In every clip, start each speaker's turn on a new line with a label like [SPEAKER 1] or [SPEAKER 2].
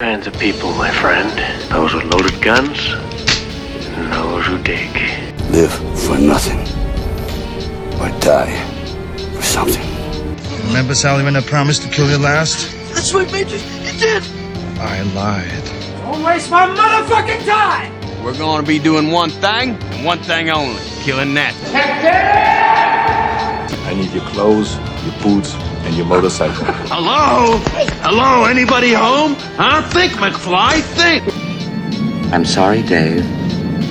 [SPEAKER 1] Kinds of people, my friend. Those with loaded guns, and those who dig.
[SPEAKER 2] Live for nothing. Or die for something.
[SPEAKER 3] Remember, Sally, when I promised to kill you last?
[SPEAKER 4] That's what made you. You did.
[SPEAKER 3] I lied.
[SPEAKER 5] Don't waste my motherfucking time!
[SPEAKER 6] We're gonna be doing one thing, and one thing only killing that.
[SPEAKER 7] I need your clothes, your boots, and your motorcycle.
[SPEAKER 1] Hello? Hello? Anybody home? Huh? Think, McFly. Think.
[SPEAKER 8] I'm sorry, Dave.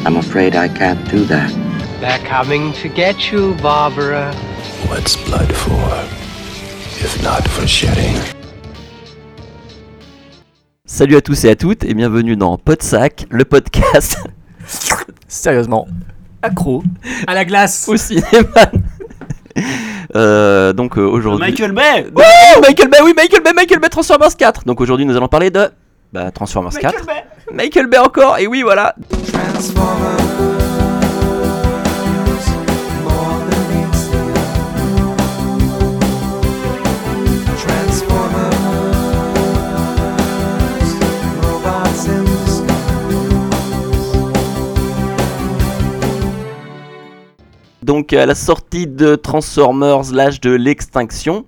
[SPEAKER 8] I'm afraid I can't do that.
[SPEAKER 9] They're coming to get you, Barbara.
[SPEAKER 7] What's blood for? If not for shedding.
[SPEAKER 10] Salut à tous et à toutes et bienvenue dans Podsac, le podcast sérieusement accro
[SPEAKER 11] À la glace
[SPEAKER 10] au cinéma. Euh, donc euh, aujourd'hui.
[SPEAKER 11] Michael Bay
[SPEAKER 10] Oh, Michael Bay, oui, Michael Bay, Michael Bay Transformers 4. Donc aujourd'hui nous allons parler de bah, Transformers 4.
[SPEAKER 11] Bay
[SPEAKER 10] Michael Bay encore, et oui voilà. Donc à la sortie de Transformers, l'âge de l'extinction,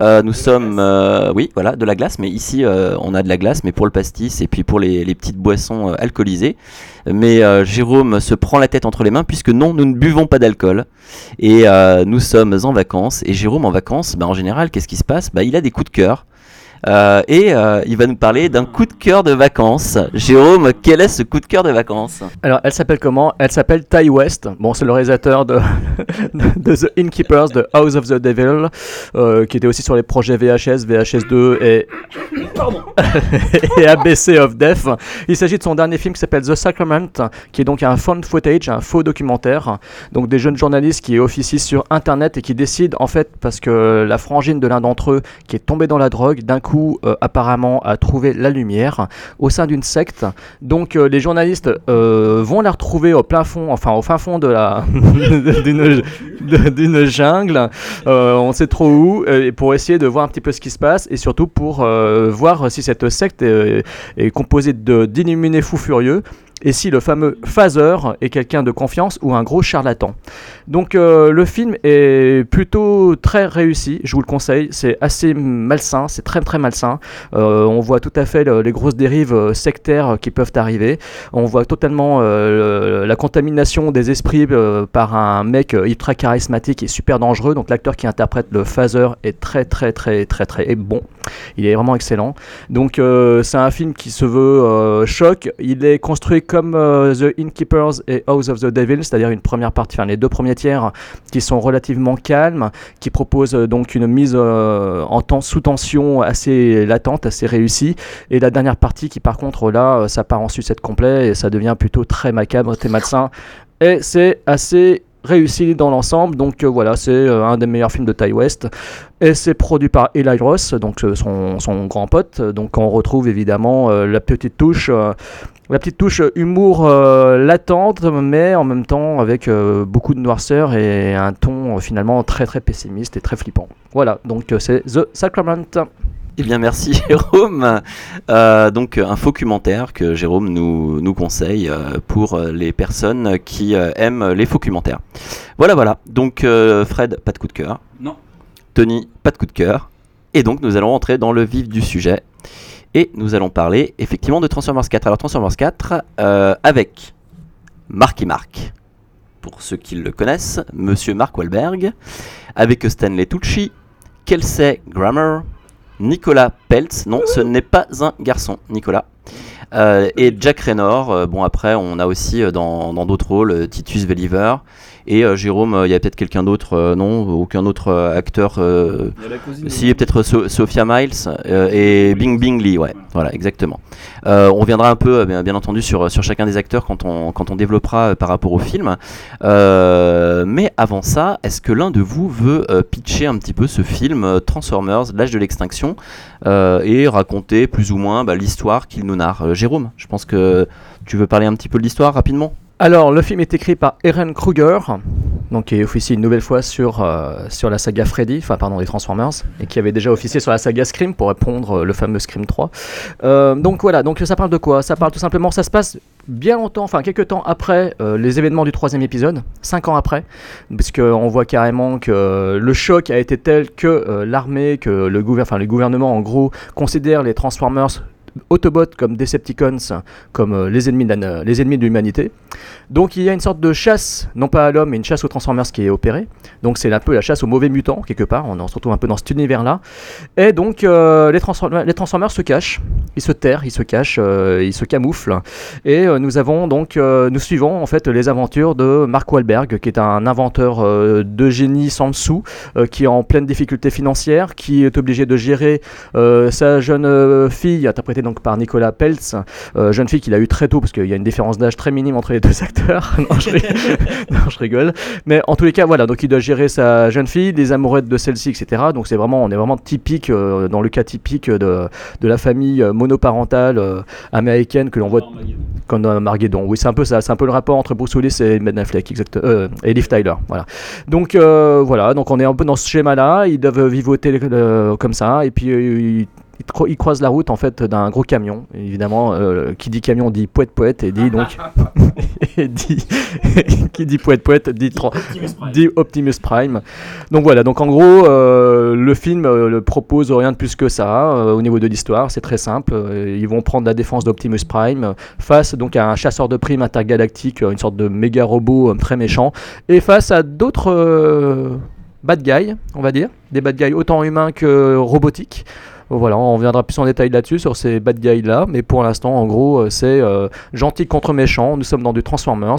[SPEAKER 10] euh, nous sommes, euh, oui, voilà, de la glace, mais ici euh, on a de la glace, mais pour le pastis et puis pour les, les petites boissons alcoolisées. Mais Jérôme se prend la tête entre les mains puisque non, nous ne buvons pas d'alcool et nous sommes en vacances. Et Jérôme en vacances, bah, en général, qu'est-ce qui se passe? Bah, Il a des coups de cœur. Euh, et euh, il va nous parler d'un coup de cœur de vacances. Jérôme, quel est ce coup de cœur de vacances?
[SPEAKER 12] Alors, elle s'appelle comment? Elle s'appelle Ty West. Bon, c'est le réalisateur de, de The Innkeepers, de House of the Devil, euh, qui était aussi sur les projets VHS, VHS2 et, et ABC of Death. Il s'agit de son dernier film qui s'appelle The Sacrament, qui est donc un found footage, un faux documentaire. Donc, des jeunes journalistes qui officient sur Internet et qui décident, en fait, parce que la frangine de l'un d'entre eux, qui est tombée dans la drogue, d'un coup, euh, apparemment, a trouvé la lumière au sein d'une secte. Donc euh, les journalistes euh, vont la retrouver au plein fond, enfin au fin fond de la d'une jungle, on sait trop où, et pour essayer de voir un petit peu ce qui se passe et surtout pour voir si cette secte est, est composée de d'illuminés fous furieux. Et si le fameux phaser est quelqu'un de confiance ou un gros charlatan. Donc euh, le film est plutôt très réussi, je vous le conseille, c'est assez malsain, c'est très très malsain. Euh, on voit tout à fait le- les grosses dérives euh, sectaires qui peuvent arriver. On voit totalement le- la contamination des esprits par un mec ultra charismatique et super dangereux. Donc l'acteur qui interprète le phaser est très très très très très bon. Il est vraiment excellent. Donc c'est un film qui se veut choc. Il est construit comme euh, The Innkeepers et House of the Devil, c'est-à-dire une première partie, enfin les deux premiers tiers qui sont relativement calmes, qui proposent euh, donc une mise euh, en temps sous tension assez latente, assez réussie. Et la dernière partie qui par contre là, ça part en sucette complet et ça devient plutôt très macabre, très malsain. Et c'est assez réussi dans l'ensemble. Donc euh, voilà, c'est euh, un des meilleurs films de Ty West. Et c'est produit par Eli Ross, donc euh, son, son grand pote. Donc on retrouve évidemment la petite touche. la petite touche humour latente, mais en même temps avec beaucoup de noirceur et un ton finalement très très pessimiste et très flippant. Voilà, donc c'est The Sacrament.
[SPEAKER 10] Eh bien merci Jérôme. Euh, donc un faux documentaire que Jérôme nous, nous conseille euh, pour euh, les personnes qui euh, aiment les faux documentaires. Voilà voilà. Donc Fred, pas de coup de cœur.
[SPEAKER 11] Non.
[SPEAKER 10] Tony, pas de coup de cœur. Et donc nous allons rentrer dans le vif du sujet. Et nous allons parler effectivement de Transformers 4. Alors Transformers 4 euh, avec Marky Mark. Pour ceux qui le connaissent, Monsieur Mark Wahlberg. Avec Stanley Tucci, Kelsey Grammer, Nicolas Peltz. Non, ce n'est pas un garçon, Nicolas. Euh, et Jack Raynor. Euh, bon, après, on a aussi euh, dans dans d'autres rôles Titus Welliver. Et euh, Jérôme, euh, il y a peut-être quelqu'un d'autre, euh, non Aucun autre acteur
[SPEAKER 11] Il y a la cousine
[SPEAKER 10] Si, peut-être So- Sophia Miles et Bing Bing Lee, ouais, voilà, exactement. On viendra un peu, bien, entendu, sur, sur chacun des acteurs quand on, quand on développera par rapport au film. Mais avant ça, est-ce que l'un de vous veut pitcher un petit peu ce film Transformers, l'âge de l'extinction, et raconter plus ou moins bah, l'histoire qu'il nous narre? Jérôme, je pense que tu veux parler un petit peu de l'histoire rapidement
[SPEAKER 12] Alors, le film est écrit par Eren Kruger. donc qui officie une nouvelle fois sur, euh, sur la saga Freddy, enfin pardon, les Transformers, et qui avait déjà officié sur la saga Scream pour répondre euh, le fameux Scream 3. Euh, donc voilà, donc ça parle de quoi? Ça parle tout simplement, ça se passe bien longtemps, enfin quelques temps après les événements du troisième épisode, cinq ans après, puisqu'on voit carrément que le choc a été tel que l'armée, que le, le gouvernement en gros considère les Transformers Autobots comme Decepticons, comme euh, les ennemis de l'humanité. Donc il y a une sorte de chasse, non pas à l'homme, mais une chasse aux Transformers qui est opérée. Donc c'est un peu la chasse aux mauvais mutants, quelque part. On se retrouve un peu dans cet univers-là. Et donc euh, les, Transformers, se cachent, ils se terrent, ils se cachent, euh, ils se camouflent. Et nous avons donc, nous suivons en fait les aventures de Mark Wahlberg, qui est un inventeur de génie sans dessous, qui est en pleine difficulté financière, qui est obligé de gérer sa jeune fille, interprétée donc par Nicolas Peltz, euh, jeune fille qu'il a eu très tôt, parce qu'il y a une différence d'âge très minime entre les deux acteurs. non, je rigole. Non, je rigole. Mais en tous les cas, voilà, donc il doit gérer sa jeune fille, les amourettes de celle-ci, etc. Donc c'est vraiment, on est vraiment typique, euh, dans le cas typique de, de la famille euh, monoparentale euh, américaine que l'on voit comme dans Marguedon. Oui, c'est un peu ça, c'est un peu le rapport entre Bruce Willis et Ben Affleck, exact, et Liv Tyler, voilà. Donc voilà, donc on est un peu dans ce schéma-là. Ils doivent vivoter comme ça, et puis ils cro- ils croisent la route en fait d'un gros camion. Évidemment, euh, qui dit camion dit poète poète et dit donc et dit qui dit poète poète dit, Optimus Prime. Donc voilà, donc en gros, euh, le film euh, le propose rien de plus que ça euh, au niveau de l'histoire. C'est très simple. Ils vont prendre la défense d'Optimus Prime face donc à un chasseur de primes intergalactique, une sorte de méga robot très méchant, et face à d'autres bad guys, on va dire, des bad guys autant humains que robotiques. Voilà, on reviendra plus en détail là-dessus, sur ces bad guys-là, mais pour l'instant, en gros, euh, c'est euh, gentil contre méchant, nous sommes dans du Transformers.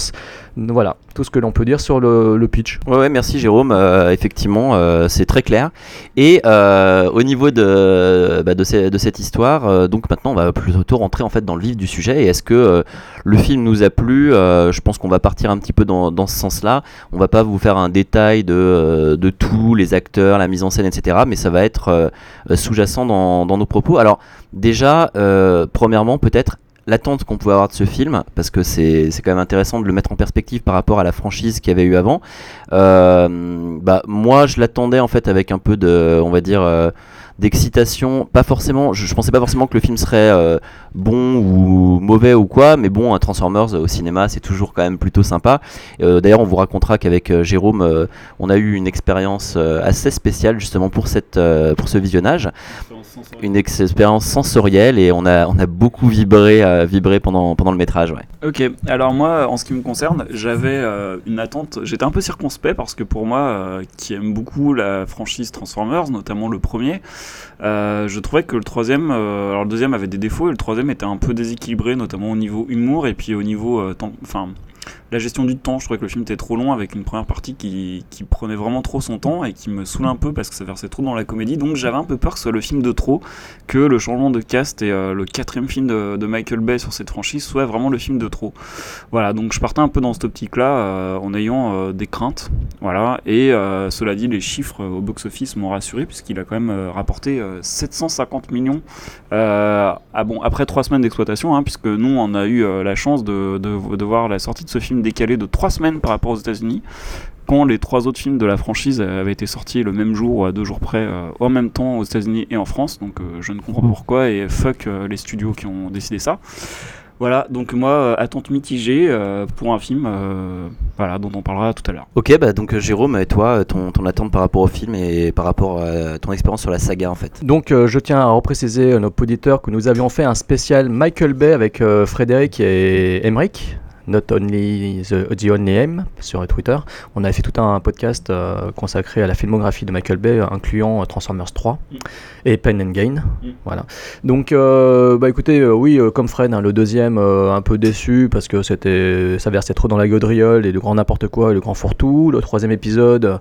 [SPEAKER 12] Voilà, tout ce que l'on peut dire sur le, pitch.
[SPEAKER 10] Ouais, merci Jérôme. Euh, effectivement, c'est très clair. Et au niveau de, bah, de, cette histoire, donc maintenant, on va plutôt rentrer en fait dans le vif du sujet. Et est-ce que le film nous a plu Euh, Je pense qu'on va partir un petit peu dans, ce sens-là. On va pas vous faire un détail de, euh, de tous les acteurs, la mise en scène, etc. Mais ça va être euh, sous-jacent dans, nos propos. Alors déjà, premièrement, peut-être l'attente qu'on pouvait avoir de ce film, parce que c'est quand même intéressant de le mettre en perspective par rapport à la franchise qu'il y avait eu avant. Bah, moi, je l'attendais en fait avec un peu de, on va dire, d'excitation. Pas forcément, je, je pensais pas forcément que le film serait euh, bon ou mauvais ou quoi, mais bon, un Transformers au cinéma, c'est toujours quand même plutôt sympa. Euh, D'ailleurs, on vous racontera qu'avec euh, Jérôme, euh, on a eu une expérience euh, assez spéciale justement pour cette, euh, pour ce visionnage, une ex- expérience sensorielle et on a, on a beaucoup vibré, euh, vibré pendant, pendant le métrage. Ouais.
[SPEAKER 11] Ok, alors moi, en ce qui me concerne, j'avais euh, une attente. J'étais un peu circonspect parce que pour moi, euh, qui aime beaucoup la franchise Transformers, notamment le premier, euh, je trouvais que le troisième, euh, alors le deuxième avait des défauts et le troisième était un peu déséquilibré, notamment au niveau humour et puis au niveau euh, enfin la gestion du temps. Je trouvais que le film était trop long avec une première partie qui, prenait vraiment trop son temps et qui me saoulait un peu parce que ça versait trop dans la comédie. Donc j'avais un peu peur que ce soit le film de trop, que le changement de cast et euh, le quatrième film de, Michael Bay sur cette franchise soit vraiment le film de trop. Voilà, donc je partais un peu dans cette optique-là euh, en ayant euh, des craintes. Voilà, et cela dit, les chiffres au box-office m'ont rassuré puisqu'il a quand même rapporté euh, 750 millions. Ah bon, après trois semaines d'exploitation, hein, puisque nous on a eu la chance de voir la sortie de ce film décalée de trois semaines par rapport aux États-Unis. Quand les trois autres films de la franchise avaient été sortis le même jour ou à deux jours près, euh, en même temps aux États-Unis et en France, donc euh, je ne comprends pas pourquoi et fuck euh, les studios qui ont décidé ça. Voilà, donc moi, euh, attente mitigée euh, pour un film euh, voilà, dont on parlera tout à l'heure.
[SPEAKER 10] Ok, bah donc euh, Jérôme, et toi, euh, ton, ton attente par rapport au film et par rapport à ton expérience sur la saga en fait?
[SPEAKER 12] Donc euh, je tiens à repréciser à nos auditeurs que nous avions fait un spécial Michael Bay avec euh, Frédéric et Emmerich. Not Only the, the Only Aim sur Twitter. On avait fait tout un podcast euh, consacré à la filmographie de Michael Bay, incluant euh, Transformers 3 et Pen and Gain. Voilà. Donc, euh, bah écoutez, euh, oui, comme Fred, hein, le deuxième, un peu déçu parce que c'était, ça versait trop dans la gaudriole et le grand n'importe quoi et le grand fourre-tout. Le troisième épisode,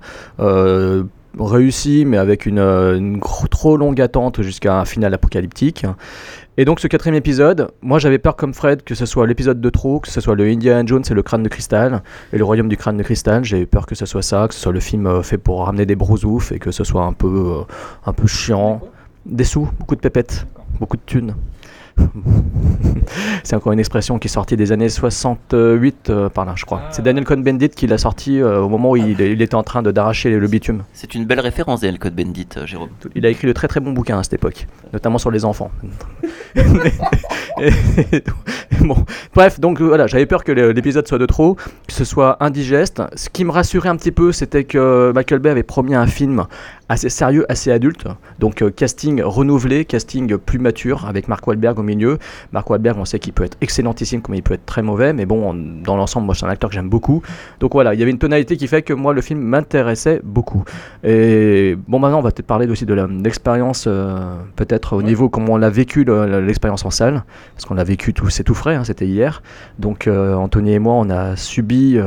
[SPEAKER 12] réussi, mais avec une, trop longue attente jusqu'à un final apocalyptique. Et donc ce quatrième épisode, moi j'avais peur comme Fred que ce soit l'épisode de trop, que ce soit le Indiana Jones et le crâne de cristal, et le royaume du crâne de cristal, eu peur que ce soit ça, que ce soit le film euh, fait pour ramener des brousoufs et que ce soit un peu, euh, un peu chiant. Des sous, beaucoup de pépettes, beaucoup de thunes. c'est encore une expression qui est sortie des années 68 euh, par là, je crois. C'est Daniel Cohn-Bendit qui l'a sorti euh, au moment où il, il était en train d'arracher le bitume.
[SPEAKER 10] C'est une belle référence, Daniel Cohn-Bendit, euh, Jérôme.
[SPEAKER 12] Il a écrit de très très bons bouquins à cette époque, notamment sur les enfants. bon, bref, donc voilà, j'avais peur que l'épisode soit de trop, que ce soit indigeste. Ce qui me rassurait un petit peu, c'était que Michael Bay avait promis un film assez sérieux, assez adulte. Donc euh, casting renouvelé, casting plus mature, avec Mark Wahlberg au milieu. Mark Wahlberg, on sait qu'il peut être excellentissime, comme il peut être très mauvais, mais bon, dans l'ensemble, moi, c'est un acteur que j'aime beaucoup. Donc voilà, il y avait une tonalité qui fait que moi, le film m'intéressait beaucoup. Et bon, maintenant, on va peut-être parler aussi de la- l'expérience, euh, peut-être au niveau comment on a vécu le- l'expérience en salle, parce qu'on l'a vécu tout, c'est tout frais, hein, c'était hier. Donc euh, Anthony et moi, on a subi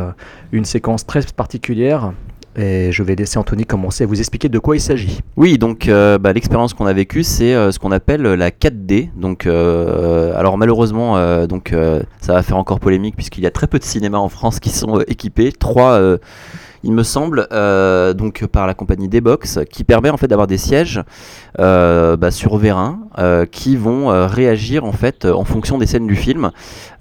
[SPEAKER 12] une séquence très particulière. Et je vais laisser Anthony commencer à vous expliquer de quoi il s'agit.
[SPEAKER 10] Oui, donc euh, bah, l'expérience qu'on a vécue, c'est euh, ce qu'on appelle la 4D. Donc, euh, alors malheureusement, donc ça va faire encore polémique puisqu'il y a très peu de cinémas en France qui sont équipés. Trois, il me semble, donc par la compagnie D-Box, qui permet en fait d'avoir des sièges bah, sur vérin euh, qui vont euh, réagir en fait euh, en fonction des scènes du film.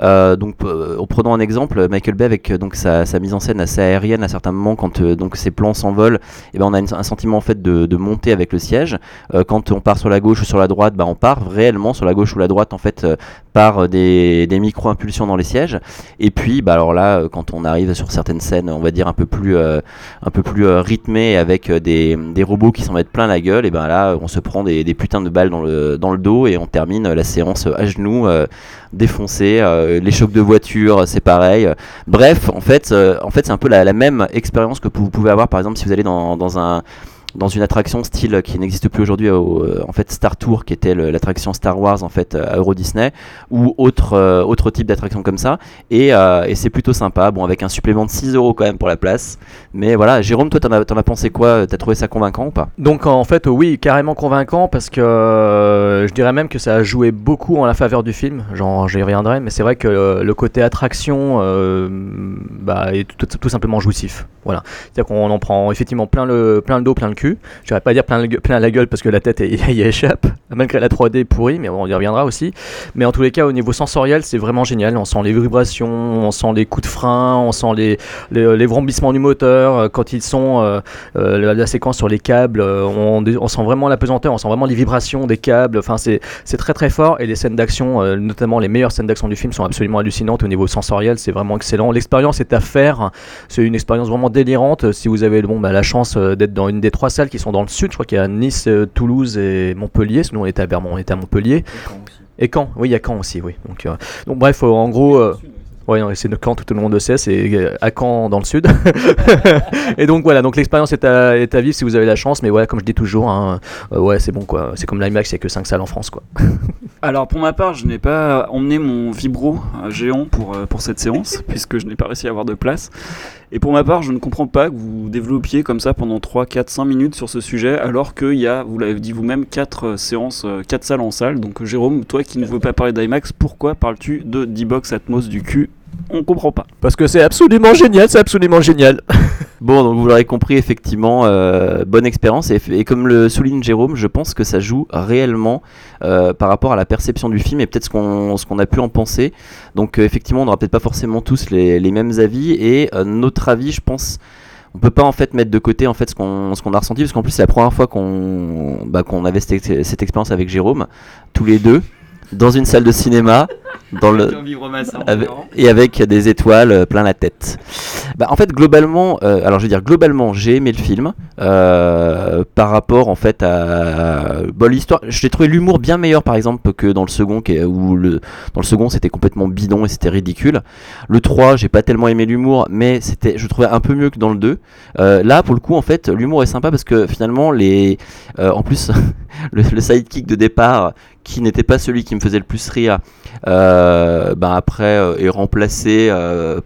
[SPEAKER 10] Donc, en prenant un exemple, Michael Bay avec donc sa, mise en scène assez aérienne à certains moments, quand donc ses plans s'envolent, et ben on a un sentiment en fait de, de monter avec le siège. Quand on part sur la gauche ou sur la droite, bah, on part réellement sur la gauche ou la droite en fait par des, micro-impulsions dans les sièges. Et puis, bah, alors là, quand on arrive sur certaines scènes, on va dire un peu plus, un peu plus euh, rythmées avec des, robots qui s'en mettent plein la gueule, et ben là, on se prend des, des putains de balles dans le, dans le dos et on termine la séance à genoux, euh, défoncé. euh, les chocs de voiture, c'est pareil. Bref, en fait, euh, en fait, c'est un peu la, la même expérience que vous pouvez avoir, par exemple, si vous allez dans, dans un dans une attraction style qui n'existe plus aujourd'hui au- euh, en fait Star Tour qui était l'attraction Star Wars en fait euh, à Euro Disney ou autre euh, autre type d'attraction comme ça et, c'est plutôt sympa bon avec un supplément de 6 euros quand même pour la place mais voilà Jérôme toi t'en as, as pensé quoi? T'as trouvé ça convaincant ou pas?
[SPEAKER 12] Donc en fait, oui, carrément convaincant parce que je dirais même que ça a joué beaucoup en la faveur du film. Genre, j'y reviendrai, mais c'est vrai que le côté attraction bah, est tout, tout simplement jouissif. Voilà. C'est-à-dire qu'on en prend effectivement plein le, plein le dos, plein le cul. Je vais pas dire plein, plein la gueule parce que la tête y échappe, malgré la 3D pourrie, mais on y reviendra aussi. Mais en tous les cas, au niveau sensoriel, c'est vraiment génial. On sent les vibrations, on sent les coups de frein, on sent les, les, les vrombissements du moteur euh, quand ils sont euh, euh, la, séquence sur les câbles. euh, on, sent vraiment la pesanteur, on sent vraiment les vibrations des câbles. Enfin, c'est très très fort. Et les scènes d'action, euh, notamment les meilleures scènes d'action du film, sont absolument hallucinantes au niveau sensoriel. C'est vraiment excellent. L'expérience est à faire. C'est une expérience vraiment délirante. Si vous avez bah, la chance euh, d'être dans une des trois qui sont dans le sud, je crois qu'il y a Nice, euh, Toulouse et Montpellier. Sinon, on était à Bermond, on était à Montpellier. Et Caen, oui, il y a Caen aussi, oui. Donc, euh, donc bref, euh, en gros, euh, ouais, c'est de Caen, tout le monde le sait, c'est à Caen dans le sud. et donc voilà, donc l'expérience est à, est à vivre si vous avez la chance, mais voilà, comme je dis toujours, hein, ouais, c'est bon quoi. C'est comme l'IMAX, il n'y a que 5 salles en France quoi.
[SPEAKER 11] Alors pour ma part, je n'ai pas emmené mon vibro euh, géant pour, euh, pour cette séance, puisque je n'ai pas réussi à avoir de place. Et pour ma part, je ne comprends pas que vous développiez comme ça pendant 3, 4, 5 minutes sur ce sujet, alors qu'il y a, vous l'avez dit vous-même, 4 séances, 4 salles en salle. Donc euh, Jérôme, toi qui ne veux pas parler d'IMAX, pourquoi parles-tu de D-Box Atmos du cul On comprend pas.
[SPEAKER 12] Parce que c'est absolument génial, c'est absolument génial.
[SPEAKER 10] Bon, donc vous l'aurez compris, effectivement, euh, bonne expérience. Et, et comme le souligne Jérôme, je pense que ça joue réellement euh, par rapport à la perception du film et peut-être ce qu'on ce qu'on a pu en penser. Donc, euh, effectivement, on n'aura peut-être pas forcément tous les, les mêmes avis. Et euh, notre avis, je pense. On peut pas en fait mettre de côté en fait ce qu'on ce qu'on a ressenti parce qu'en plus c'est la première fois qu'on bah, qu'on avait cette, cette expérience avec Jérôme tous les deux dans une salle de cinéma dans le avec- et avec des étoiles euh, plein la tête. Bah, en fait, globalement, euh, alors je veux dire globalement, j'ai aimé le film euh, par rapport en fait à l'histoire. J'ai trouvé l'humour bien meilleur par exemple que dans le second, où le dans le second c'était complètement bidon et c'était ridicule. Le 3, j'ai pas tellement aimé l'humour, mais c'était, je trouvais un peu mieux que dans le 2. Euh, là, pour le coup, en fait, l'humour est sympa parce que finalement, les, euh, en plus, le, sidekick de départ, qui n'était pas celui qui me faisait le plus rire, ben après est remplacé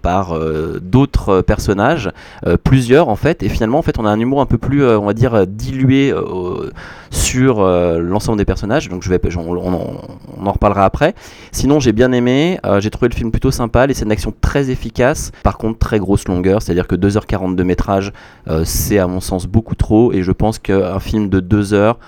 [SPEAKER 10] par d'autres personnages, plusieurs en fait, et finalement en fait on a un humour un peu plus, euh, on va dire, dilué euh, sur euh, l'ensemble des personnages. Donc je vais, on, en- reparlera après. Sinon j'ai bien aimé, j'ai trouvé le film plutôt sympa, les scènes d'action très efficaces. Par contre très grosse longueur, c'est-à-dire que 2h40 de métrage, c'est à mon sens beaucoup trop, et je pense qu'un film de 2 heures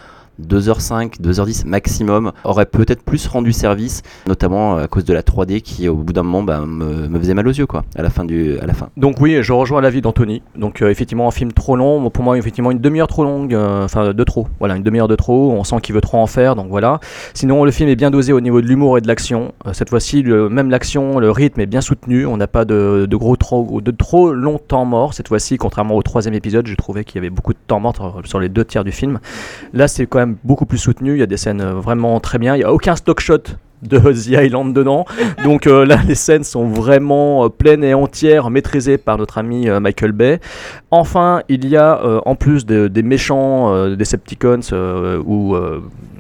[SPEAKER 10] 2h05, 2h10 maximum, aurait peut-être plus rendu service, notamment à cause de la 3D qui, au bout d'un moment, bah, me, me faisait mal aux yeux, quoi, à la fin. Du, à la fin.
[SPEAKER 12] Donc oui, je rejoins l'avis d'Anthony. Donc euh, effectivement, un film trop long, pour moi effectivement une demi-heure trop longue, euh, enfin de trop. Voilà, une demi-heure de trop. On sent qu'il veut trop en faire, donc voilà. Sinon, le film est bien dosé au niveau de l'humour et de l'action. Euh, cette fois-ci, même l'action, le rythme est bien soutenu. On n'a pas de, de gros trop, de trop long temps mort. Cette fois-ci, contrairement au troisième épisode, j'ai trouvé qu'il y avait beaucoup de temps mort sur les deux tiers du film. Là, c'est quand même beaucoup plus soutenu. Il y a des scènes euh, vraiment très bien. Il n'y a aucun stock shot de The Island dedans. Donc euh, là, les scènes sont vraiment euh, pleines et entières, maîtrisées par notre ami euh, Michael Bay. Enfin, il y a, en plus de- des méchants euh, Decepticons, ou,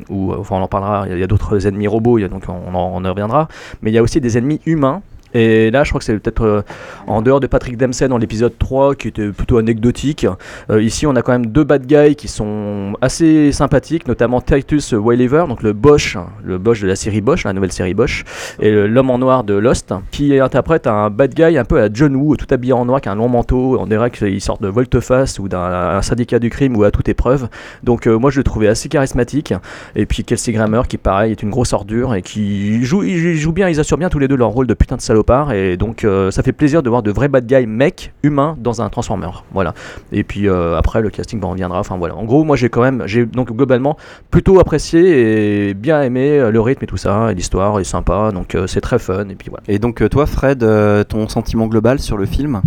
[SPEAKER 12] ou, enfin on en parlera, il y a, d'autres ennemis robots, il y a- donc on en, on en reviendra, mais il y a aussi des ennemis humains. Et là, je crois que c'est peut-être euh, en dehors de Patrick Dempsey dans l'épisode 3, qui était plutôt anecdotique. Euh, ici, on a quand même deux bad guys qui sont assez sympathiques, notamment Titus Welliver, donc le Bosch, le Bosch de la série Bosch, la nouvelle série Bosch, et l'homme en noir de Lost, qui interprète un bad guy un peu à John Woo, tout habillé en noir, avec un long manteau. On dirait qu'il sort de volte-face ou d'un un syndicat du crime ou à toute épreuve. Donc, euh, moi, je le trouvais assez charismatique. Et puis Kelsey Grammer, qui pareil, est une grosse ordure et qui joue, ils jouent bien, ils assurent bien tous les deux leur rôle de putain de salopard. Et donc, euh, ça fait plaisir de voir de vrais bad guys mecs, humains, dans un Transformer. Voilà. Et puis euh, après, le casting, ben, on reviendra. Enfin voilà. En gros, moi, j'ai quand même, j'ai donc globalement plutôt apprécié et bien aimé euh, le rythme et tout ça. Et l'histoire est sympa, donc euh, c'est très fun. Et puis voilà.
[SPEAKER 10] Et donc, toi, Fred, euh, ton sentiment global sur le film?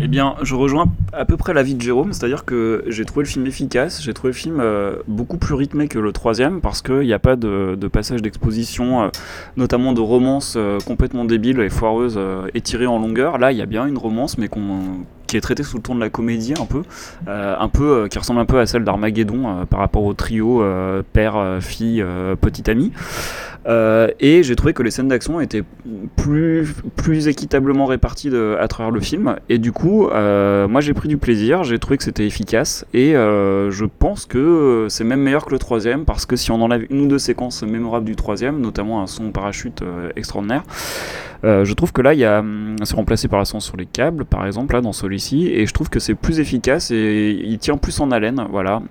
[SPEAKER 11] Eh bien, je rejoins à peu près l'avis de Jérôme, c'est-à-dire que j'ai trouvé le film efficace, j'ai trouvé le film euh, beaucoup plus rythmé que le troisième, parce qu'il n'y a pas de, de passage d'exposition, euh, notamment de romance euh, complètement débile et foireuse, euh, étirée en longueur. Là, il y a bien une romance, mais qui est traitée sous le ton de la comédie un peu, euh, un euh, qui ressemble un peu à celle d'Armageddon par rapport au trio père, fille, euh, petit ami. Euh, et j'ai trouvé que les scènes d'action étaient plus, plus équitablement réparties à travers le film. Et du coup, euh, moi j'ai pris du plaisir, j'ai trouvé que c'était efficace. Et euh, je pense que c'est même meilleur que le troisième, parce que si on enlève une ou deux séquences mémorables du troisième, notamment un son parachute extraordinaire, je trouve que là, il y a, hum, c'est remplacé par la sur les câbles, par exemple, là dans celui-ci, et je trouve que c'est plus efficace et il tient plus en haleine, voilà,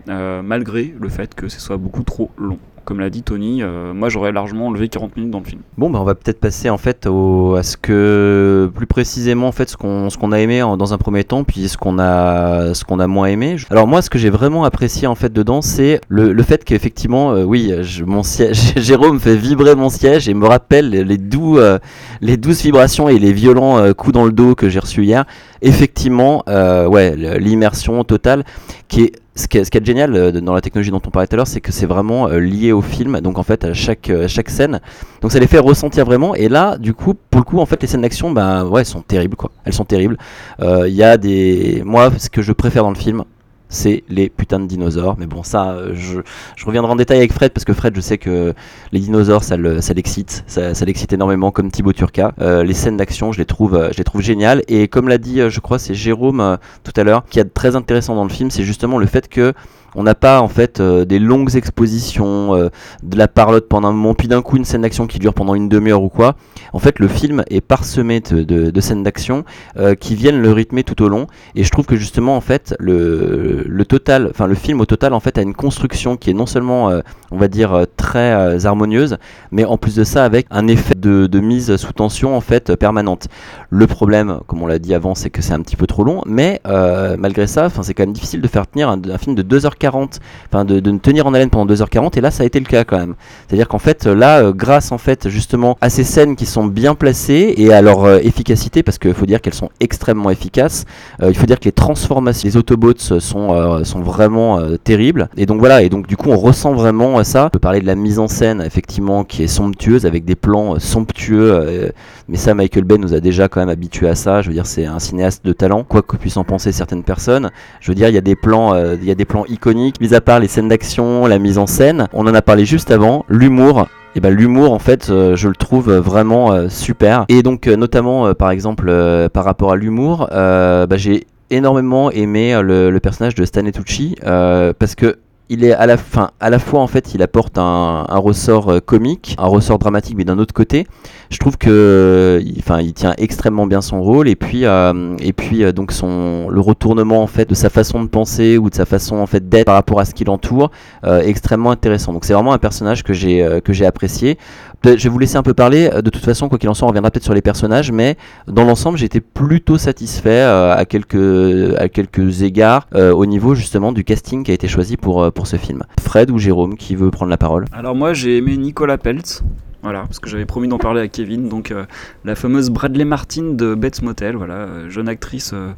[SPEAKER 11] malgré le fait que ce soit beaucoup trop long. Comme l'a dit Tony, euh, moi j'aurais largement enlevé 40 minutes dans le film.
[SPEAKER 10] Bon, bah, on va peut-être passer en fait à ce que plus précisément en fait ce qu'on ce qu'on a aimé dans un premier temps, puis ce qu'on a ce qu'on a moins aimé. Alors moi, ce que j'ai vraiment apprécié en fait dedans, c'est le, le fait qu'effectivement, euh, oui, mon siège, Jérôme fait vibrer mon siège et me rappelle les, doux euh, les douces vibrations et les violents coups dans le dos que j'ai reçus hier. Effectivement, ouais, l'immersion totale qui est ce qui, est, génial euh, dans la technologie dont on parlait tout à l'heure, c'est que c'est vraiment euh, lié au film. Donc en fait, à chaque, euh, chaque scène, donc ça les fait ressentir vraiment. Et là, du coup, pour le coup, en fait, les scènes d'action, ben ouais, elles sont terribles quoi. Elles sont terribles. Il y a des, moi, ce que je préfère dans le film, c'est les putains de dinosaures. Mais bon, ça, euh, je, reviendrai en détail avec Fred parce que Fred, je sais que les dinosaures, ça le- ça l'excite, ça, ça l'excite énormément, comme Thibaut Turca. Euh, les scènes d'action, je les trouve, euh, je les trouve géniales. Et comme l'a dit, je crois, c'est Jérôme tout à l'heure, qui a de très intéressant dans le film, c'est justement le fait que on n'a pas en fait des longues expositions, de la parlotte pendant un moment, puis d'un coup une scène d'action qui dure pendant une demi-heure ou quoi. En fait, le film est parsemé de, scènes d'action euh, qui viennent le rythmer tout au long. Et je trouve que justement, en fait, le, total, enfin le film au total, en fait, a une construction qui est non seulement, euh, on va dire, euh, très harmonieuse, mais en plus de ça, avec un effet de, mise sous tension en fait permanente. Le problème, comme on l'a dit avant, c'est que c'est un petit peu trop long, mais malgré ça, c'est quand même difficile de faire tenir un, film de 2h40, enfin de, tenir en haleine pendant 2h40, et là, ça a été le cas quand même. C'est-à-dire qu'en fait, là, grâce en fait justement à ces scènes qui sont bien placées et à leur euh, efficacité, parce qu'il faut dire qu'elles sont extrêmement efficaces, euh, il faut dire que les transformations, les Autobots euh, sont, sont vraiment terribles, et donc voilà, et donc du coup, on ressent vraiment ça. On peut parler de la mise en scène, effectivement, qui est somptueuse, avec des plans somptueux, mais ça, Michael Bay nous a déjà quand même habitué à ça. Je veux dire, c'est un cinéaste de talent, quoi que puissent en penser certaines personnes. Je veux dire, il y a des plans, il y a des plans iconiques, mis à part les scènes d'action, la mise en scène. On en a parlé juste avant, l'humour. Et ben l'humour en fait euh, je le trouve vraiment euh, super. Et donc euh, notamment par exemple par rapport à l'humour bah, j'ai énormément aimé le, personnage de Stanley Tucci parce que il est à la fin, à la fois en fait, il apporte un, ressort euh, comique, un ressort dramatique, mais d'un autre côté, je trouve que, il- enfin, il tient extrêmement bien son rôle et puis, euh, et puis euh, donc son, le retournement en fait de sa façon de penser ou de sa façon en fait d'être par rapport à ce qui l'entoure, euh, extrêmement intéressant. Donc c'est vraiment un personnage que j'ai, euh, que j'ai apprécié. Je vais vous laisser un peu parler. Euh, De toute façon, quoi qu'il en soit, on reviendra peut-être sur les personnages, mais dans l'ensemble, été plutôt satisfait euh, à quelques, à quelques égards euh, au niveau justement du casting qui a été choisi pour, euh, pour ce film. Fred ou Jérôme qui veut prendre la parole
[SPEAKER 11] Alors moi j'ai aimé Nicolas Peltz, voilà, parce que j'avais promis d'en parler à Kevin, donc euh, la fameuse Bradley Martin de Bates Motel, voilà, euh, jeune actrice euh,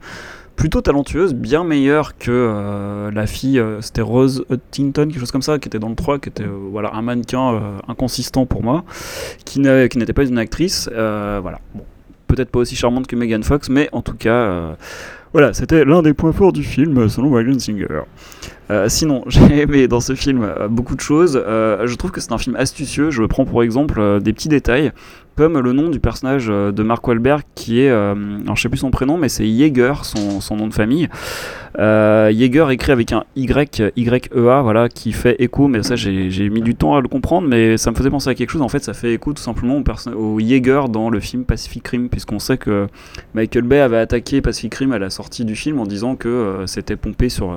[SPEAKER 11] plutôt talentueuse, bien meilleure que la fille, c'était Rose Huntington, quelque chose comme ça, qui était dans le 3, qui était voilà, un mannequin inconsistant pour moi, qui n'était pas une actrice, voilà, bon, peut-être pas aussi charmante que Megan Fox, mais en tout cas... voilà, c'était l'un des points forts du film, selon Ryan Singer. Euh, sinon, j'ai aimé dans ce film euh, beaucoup de choses. Euh, je trouve que c'est un film astucieux. Je prends pour exemple des petits détails, comme le nom du personnage de Mark Wahlberg, qui est, alors je sais plus son prénom, mais c'est Jaeger, son, nom de famille. Jaeger écrit avec un Y, Y-E-A, voilà, qui fait écho, mais ça j'ai mis du temps à le comprendre, mais ça me faisait penser à quelque chose. En fait, ça fait écho tout simplement au, au Jaeger dans le film Pacific Rim, puisqu'on sait que Michael Bay avait attaqué Pacific Rim à la sortie du film en disant que c'était pompé sur,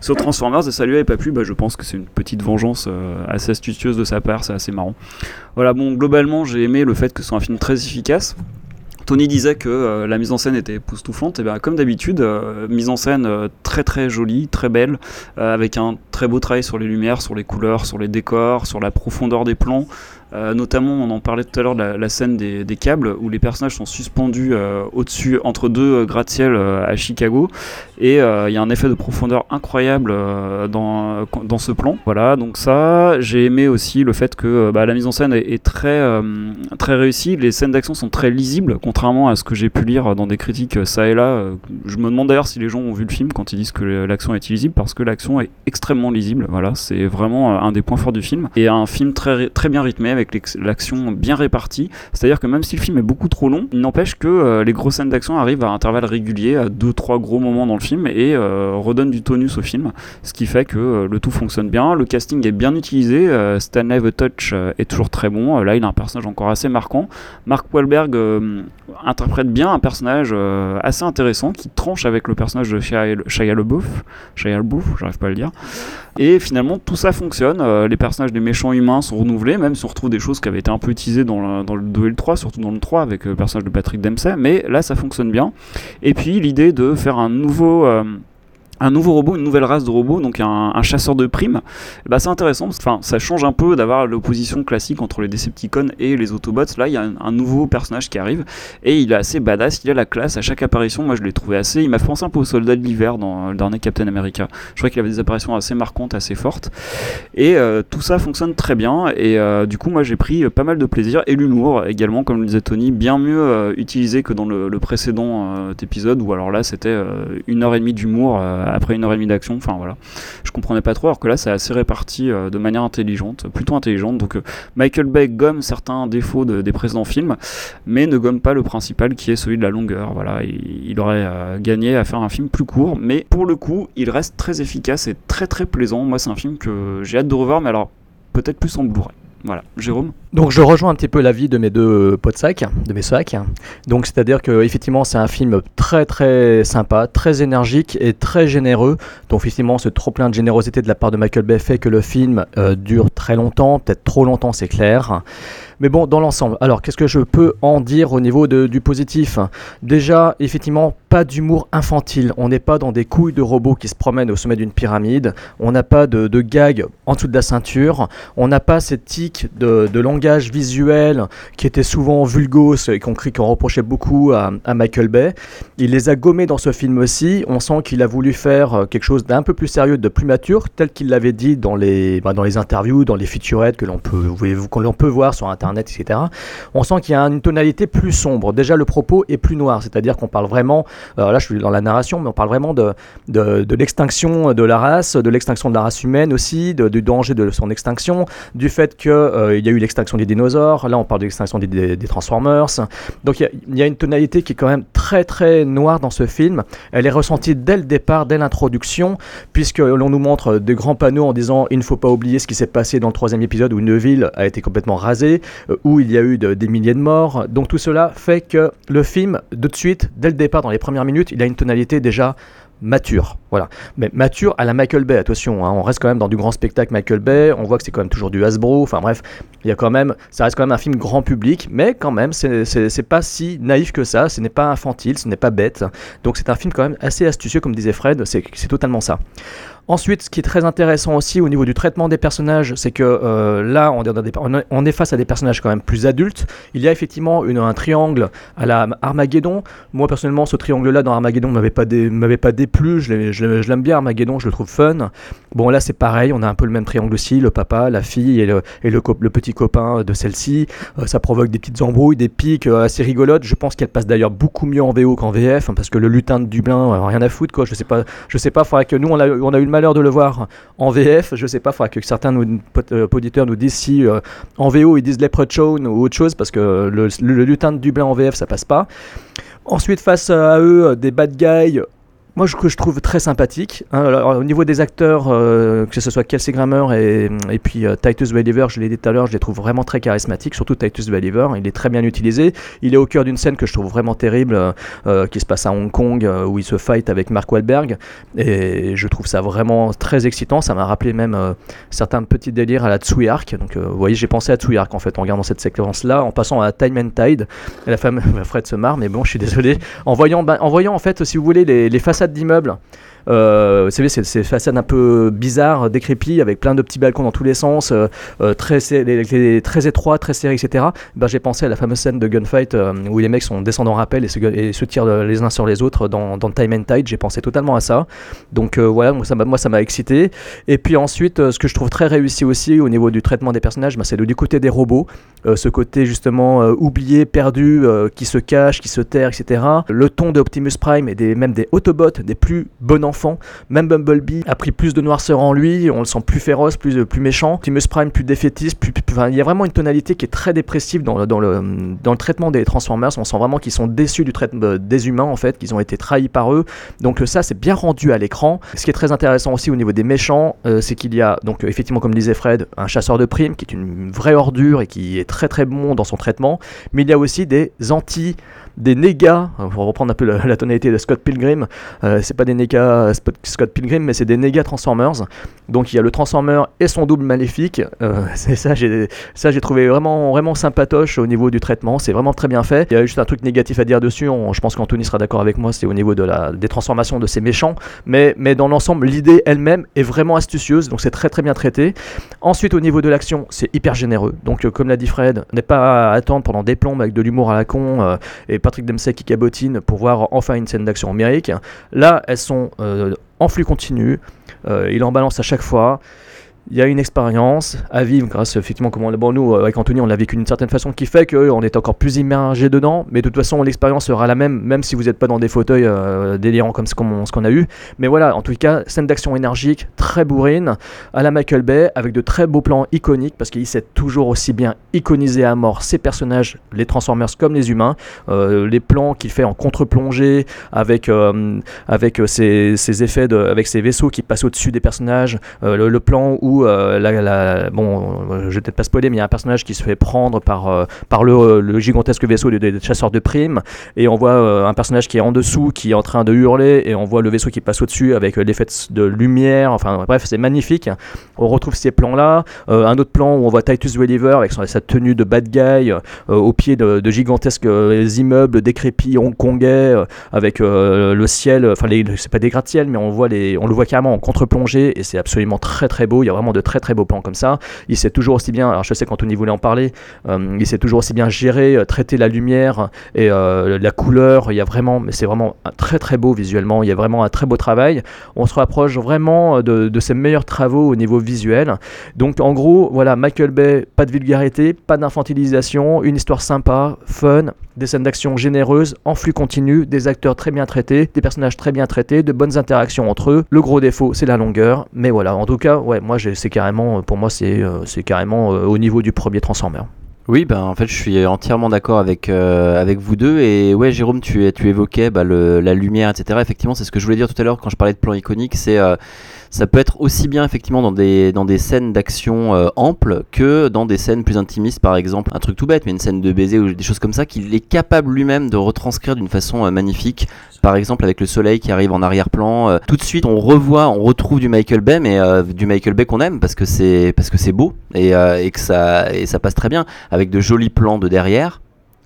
[SPEAKER 11] sur Transformers et ça lui pas plu. Bah, je pense que c'est une petite vengeance euh, assez astucieuse de sa part, c'est assez marrant. Voilà, bon, globalement, j'ai aimé le fait que ce soit un film très efficace. Tony disait que euh, la mise en scène était époustouflante, et bien comme d'habitude, euh, mise en scène très très jolie, très belle, avec un très beau travail sur les lumières, sur les couleurs, sur les décors, sur la profondeur des plans. Euh, notamment, on en parlait tout à l'heure de la, scène des, câbles où les personnages sont suspendus euh, au-dessus, entre deux euh, gratte-ciel à Chicago, et il y a un effet de profondeur incroyable dans, dans ce plan. Voilà, donc ça, j'ai aimé aussi le fait que bah, la mise en scène est, très, très réussie, les scènes d'action sont très lisibles, contrairement à ce que j'ai pu lire dans des critiques ça et là. Je me demande d'ailleurs si les gens ont vu le film quand ils disent que l'action est illisible, parce que l'action est extrêmement lisible. Voilà, c'est vraiment un des points forts du film. Et un film très, très bien rythmé, avec l'action bien répartie. C'est-à-dire que même si le film est beaucoup trop long, il n'empêche que euh, les grosses scènes d'action arrivent à intervalles réguliers, à 2-3 gros moments dans le film, et euh, redonnent du tonus au film, ce qui fait que euh, le tout fonctionne bien. Le casting est bien utilisé, Stanley The Touch est toujours très bon. Là, il a un personnage encore assez marquant. Mark Wahlberg interprète bien un personnage assez intéressant qui tranche avec le personnage de Shia, LaBeouf. Shia j'arrive pas à le dire. Et finalement, tout ça fonctionne. Les personnages des méchants humains sont renouvelés, même si on retrouve des choses qui avaient été un peu utilisées dans le, dans le 2 et le 3, surtout dans le 3 avec euh, le personnage de Patrick Dempsey. Mais là, ça fonctionne bien. Et puis, l'idée de faire un nouveau. euh, un nouveau robot, une nouvelle race de robots, donc un, chasseur de primes, ben, c'est intéressant parce que ça change un peu d'avoir l'opposition classique entre les Decepticons et les Autobots. Là, il y a un, nouveau personnage qui arrive et il est assez badass, il a la classe. À chaque apparition, moi je l'ai trouvé assez. Il m'a penser un peu au soldat de l'hiver dans le dernier Captain America. Je crois qu'il avait des apparitions assez marquantes, assez fortes. Et euh, tout ça fonctionne très bien. Et euh, du coup, moi j'ai pris euh, pas mal de plaisir et l'humour également, comme le disait Tony, bien mieux utilisé que dans le, précédent épisode où alors là c'était une heure et demie d'humour après une heure et demie d'action. Enfin voilà, je comprenais pas trop. Alors que là, c'est assez réparti euh, de manière intelligente, plutôt intelligente. Donc euh, Michael Bay gomme certains défauts de- des précédents films, mais ne gomme pas le principal qui est celui de la longueur. Il aurait euh, gagné à faire un film plus court, mais pour le coup, il reste très efficace et très très plaisant. Moi, c'est un film que j'ai hâte de revoir, mais alors peut-être plus en Blu-ray. Voilà, Jérôme
[SPEAKER 12] Donc je rejoins un petit peu l'avis de mes deux potes sacs, de mes sacs. Donc c'est-à-dire que effectivement c'est un film très très sympa, très énergique et très généreux. Donc effectivement ce trop plein de générosité de la part de Michael Bay fait que le film euh, dure très longtemps, peut-être trop longtemps c'est clair. Mais bon, dans l'ensemble, alors qu'est-ce que je peux en dire au niveau du positif? Déjà, effectivement, pas d'humour infantile. On n'est pas dans des couilles de robots qui se promènent au sommet d'une pyramide. On n'a pas de, de gag en dessous de la ceinture. On n'a pas cette tic de, langage visuel qui était souvent vulgose et qu'on qu'on reprochait beaucoup à, Michael Bay. Il les a gommés dans ce film aussi. On sent qu'il a voulu faire euh, quelque chose d'un peu plus sérieux, de plus mature, tel qu'il l'avait dit dans les, bah, dans les interviews, dans les featurettes que l'on peut, que peut voir sur Internet Etc. On sent qu'il y a une tonalité plus sombre. Déjà, le propos est plus noir, c'est-à-dire qu'on parle vraiment, alors là je suis dans la narration, mais on parle vraiment de, de, l'extinction de la race, de l'extinction de la race humaine aussi, du danger de son extinction, du fait qu'il y a eu l'extinction des dinosaures, là on parle de l'extinction des, des- Transformers. Donc il y y, a une tonalité qui est quand même très très noire dans ce film. Elle est ressentie dès le départ, dès l'introduction, puisque l'on nous montre des grands panneaux en disant il ne faut pas oublier ce qui s'est passé dans le troisième épisode où une ville a été complètement rasée, euh, où il y a eu de- des milliers de morts. Donc tout cela fait que le film, de suite, dès le départ, dans les premières minutes, il a une tonalité déjà mature, voilà. Mais mature à la Michael Bay, attention, hein, on reste quand même dans du grand spectacle Michael Bay, on voit que c'est quand même toujours du Hasbro, enfin bref, il y a quand même, ça reste quand même un film grand public, mais quand même, c'est pas si naïf que ça, ce n'est pas infantile, ce n'est pas bête, donc c'est un film quand même assez astucieux, comme disait Fred, c'est totalement ça. Ensuite, ce qui est très intéressant aussi au niveau du traitement des personnages, c'est que euh, là, on est, des- on est- face à des personnages quand même plus adultes. Il y a effectivement un triangle à la Armageddon. Moi, personnellement, ce triangle-là dans Armageddon m'avait pas, pas déplu. Je je l'ai- je l'aime bien, Armageddon, je le trouve fun. Bon, là, c'est pareil. On a un peu le même triangle aussi le papa, la fille et le, petit copain de celle-ci. Euh, ça provoque des petites embrouilles, des pics euh, assez rigolotes. Je pense qu'elle passe d'ailleurs beaucoup mieux en VO qu'en VF, hein, parce que le lutin de Dublin, euh, rien à foutre, quoi. Je sais pas, je sais pas, faudrait que nous, on a, eu le malheur de le voir en VF. Je sais pas, faudrait que certains auditeurs nous disent si en VO ils disent Leprechaun ou autre chose, parce que le, le- lutin de Dublin en VF, ça passe pas. Ensuite, face à eux, des bad guys. Moi, je, que je trouve très sympathique. hein. Alors, au niveau des acteurs, euh, que ce soit Kelsey Grammer et, et puis euh, Titus Welliver, je l'ai dit tout à l'heure, je les trouve vraiment très charismatiques, surtout Titus Welliver. Il est très bien utilisé. Il est au cœur d'une scène que je trouve vraiment terrible, euh, qui se passe à Hong Kong, où il se fight avec Mark Wahlberg. Et je trouve ça vraiment très excitant. Ça m'a rappelé même certains petits délires à la Tsui Arc. Donc, vous voyez, j'ai pensé à Tsui Arc en fait en regardant cette séquence-là, en passant à Time and Tide. La femme, Fred se marre, mais bon, je suis désolé. En voyant, bah, en voyant en fait, si vous voulez, les façades d'immeubles. Vous savez, ces façades un peu bizarres, décrépies, avec plein de petits balcons dans tous les sens, euh, euh, très, étroits, très serrés, etc. Ben, J'ai pensé à la fameuse scène de gunfight euh, où les mecs sont descendants en rappel et se, tirent les uns sur les autres dans, dans Time and Tide. J'ai pensé totalement à ça. Donc voilà, moi ça m'a excité. Et puis ensuite, ce que je trouve très réussi aussi au niveau du traitement des personnages, ben, c'est du côté des robots. Ce côté justement oublié, perdu, qui se cache, qui se terre, etc. Le ton de Optimus Prime et même des Autobots, des plus bons enfants. Même Bumblebee a pris plus de noirceur en lui, on le sent plus féroce, plus, plus méchant. Optimus Prime plus défaitiste, il y a vraiment une tonalité qui est très dépressive dans le, traitement des Transformers. On sent vraiment qu'ils sont déçus du traitement des humains en fait, qu'ils ont été trahis par eux. Donc euh, ça, c'est bien rendu à l'écran. Ce qui est très intéressant aussi au niveau des méchants, euh, c'est qu'il y a donc euh, effectivement, comme disait Fred, un chasseur de primes qui est une vraie ordure et qui est très très bon dans son traitement. Mais il y a aussi des anti des négas, pour reprendre un peu la, tonalité de Scott Pilgrim, euh, c'est pas des négas euh, Scott Pilgrim, mais c'est des négas Transformers. Donc il y a le Transformer et son double maléfique. Euh, c'est ça, j'ai ça j'ai trouvé vraiment vraiment sympatoche au niveau du traitement. C'est vraiment très bien fait. Il y a juste un truc négatif à dire dessus. je pense qu'Anthony sera d'accord avec moi. C'est au niveau de la des transformations de ces méchants. Mais mais dans l'ensemble, l'idée elle-même est vraiment astucieuse. Donc c'est très très bien traité. Ensuite, au niveau de l'action, c'est hyper généreux. Donc, comme l'a dit Fred, n'est pas à attendre pendant des plombes avec de l'humour à la con et Patrick Dempsey qui cabotine pour voir enfin une scène d'action numérique. Là, elles sont euh, en flux continu. Euh, il en balance à chaque fois. Il y a une expérience à vivre grâce effectivement comment bon nous euh, avec Anthony on l'a vécu d'une certaine façon qui fait qu'on est encore plus immergé dedans. Mais de toute façon l'expérience sera la même même si vous n'êtes pas dans des fauteuils euh, délirants comme ce qu'on qu'on a eu. Mais voilà en tout cas scène d'action énergique très bourrine à la Michael Bay avec de très beaux plans iconiques parce qu'il sait toujours aussi bien iconiser à mort ses personnages les Transformers comme les humains. Euh, les plans qu'il fait en contre-plongée avec avec ses, ses effets de, avec ses vaisseaux qui passent au-dessus des personnages le plan où euh, bon euh, je vais peut-être pas spoiler mais il y a un personnage qui se fait prendre par euh, par le, gigantesque vaisseau des, des chasseurs de primes et on voit euh, un personnage qui est en dessous qui est en train de hurler et on voit le vaisseau qui passe au-dessus avec l'effet de- lumière enfin bref c'est magnifique. On retrouve ces plans là un autre plan où on voit Titus Welliver avec sa tenue de bad guy au pied de, gigantesques immeubles décrépits hongkongais avec le ciel enfin c'est pas des gratte-ciel mais on voit les on le voit carrément en contre-plongée et c'est absolument très très beau. Il y a vraiment de très très beaux plans comme ça. Il sait toujours aussi bien, alors je sais qu'Anthony voulait en parler, euh, il sait toujours aussi bien gérer, euh, traiter la lumière et euh, la couleur. Il y a vraiment, mais c'est vraiment très très beau visuellement. Il y a vraiment un très beau travail. On se rapproche vraiment de, de ses meilleurs travaux au niveau visuel. Donc en gros, voilà, Michael Bay, pas de vulgarité, pas d'infantilisation, une histoire sympa, fun, des scènes d'action généreuses, en flux continu, des acteurs très bien traités, des personnages très bien traités, de bonnes interactions entre eux. Le gros défaut, c'est la longueur, mais voilà, en tout cas, ouais, moi c'est carrément, pour moi c'est euh, carrément euh, au niveau du premier Transformer.
[SPEAKER 10] Oui, ben en fait, je suis entièrement d'accord avec euh, vous deux. Et ouais, Jérôme, tu évoquais bah, la lumière, etc. Effectivement, c'est ce que je voulais dire tout à l'heure quand je parlais de plan iconique. Euh, ça peut être aussi bien effectivement dans des dans des scènes d'action euh, amples que dans des scènes plus intimistes, par exemple. Un truc tout bête, mais une scène de baiser ou des choses comme ça qu'il est capable lui-même de retranscrire d'une façon euh, magnifique. Par exemple, avec le soleil qui arrive en arrière-plan, euh, tout de suite on revoit, on retrouve du Michael Bay, mais euh, du Michael Bay qu'on aime parce que c'est parce que c'est beau et, et que ça et ça passe très bien avec de jolis plans de derrière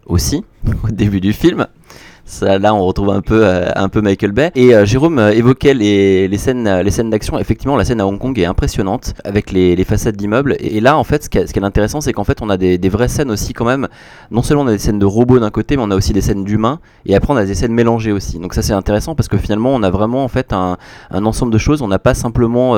[SPEAKER 10] aussi au début du film. Là, on retrouve un peu, euh, un peu Michael Bay. Et euh, Jérôme euh, évoquait les, scènes, d'action. Effectivement, la scène à Hong Kong est impressionnante avec les, façades d'immeubles. Et, là, en fait, ce qui est, intéressant, c'est qu'en fait, on a des, vraies scènes aussi quand même. Non seulement on a des scènes de robots d'un côté, mais on a aussi des scènes d'humains. Et après, on a des scènes mélangées aussi. Donc ça, c'est intéressant parce que finalement, on a vraiment en fait un, ensemble de choses. On n'a pas simplement,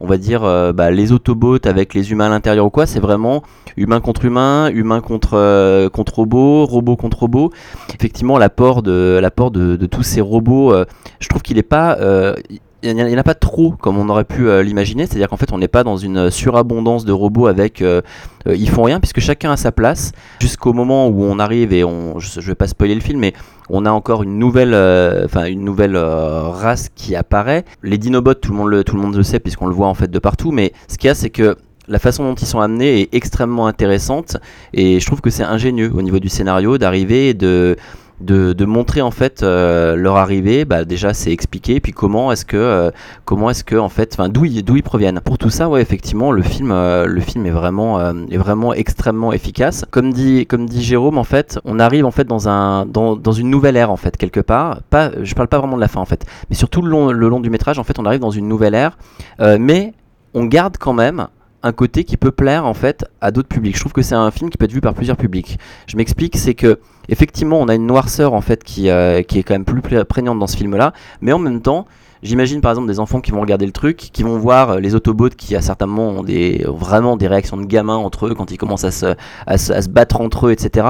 [SPEAKER 10] on va dire, euh, bah, les Autobots avec les humains à l'intérieur ou quoi. C'est vraiment humain contre humain, humain contre euh, contre robot, robot contre robot. Effectivement, l'apport de de, de tous ces robots, euh, je trouve qu'il est pas il n'y en a pas trop comme on aurait pu euh, l'imaginer, c'est-à-dire qu'en fait on n'est pas dans une surabondance de robots avec euh, euh, ils font rien puisque chacun a sa place. Jusqu'au moment où on arrive et on je, je vais pas spoiler le film mais on a encore une nouvelle euh, enfin une nouvelle euh, race qui apparaît. Les Dinobots tout le monde le tout le monde le sait puisqu'on le voit en fait de partout. Mais ce qu'il y a c'est que la façon dont ils sont amenés est extrêmement intéressante. Et je trouve que c'est ingénieux au niveau du scénario d'arriver de de, montrer en fait euh, leur arrivée bah déjà c'est expliqué. Puis comment est-ce que euh, est-ce que en fait d'où ils ils proviennent. Pour tout ça ouais effectivement le film euh, le film est vraiment est vraiment extrêmement efficace. Comme dit comme dit Jérôme en fait on arrive en fait dans un dans, dans une nouvelle ère en fait quelque part. Pas je parle pas vraiment de la fin en fait. Mais surtout le long le long du métrage en fait on arrive dans une nouvelle ère. Mais on garde quand même un côté qui peut plaire en fait à d'autres publics. Je trouve que c'est un film qui peut être vu par plusieurs publics. Je m'explique, c'est que effectivement on a une noirceur en fait qui, euh, qui est quand même plus pré- prégnante dans ce film-là, mais en même temps J'imagine par exemple des enfants qui vont regarder le truc, qui vont voir euh, les Autobots qui à certains ont des, vraiment des réactions de gamins entre eux quand ils commencent à se, à se, battre entre eux, etc.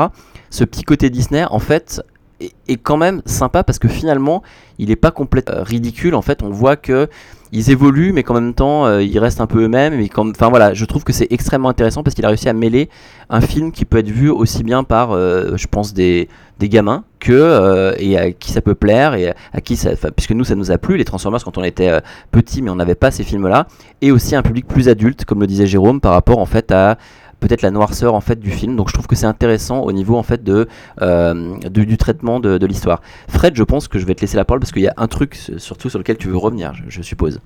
[SPEAKER 10] Ce petit côté Disney, en fait, est, est quand même sympa parce que finalement, il est pas complètement euh, ridicule. En fait, on voit que ils évoluent, mais qu'en même temps, euh, ils restent un peu eux-mêmes. Et enfin voilà, je trouve que c'est extrêmement intéressant parce qu'il a réussi à mêler un film qui peut être vu aussi bien par, euh, je pense, des, des gamins que euh, et à qui ça peut plaire et à qui ça, puisque nous ça nous a plu les Transformers quand on était euh, petit, mais on n'avait pas ces films-là, et aussi un public plus adulte, comme le disait Jérôme, par rapport en fait à peut-être la noirceur en fait du film. Donc je trouve que c'est intéressant au niveau en fait de, euh, du traitement de, l'histoire. Fred, je pense que je vais te laisser la parole parce qu'il y a un truc surtout sur lequel tu veux revenir, je, suppose.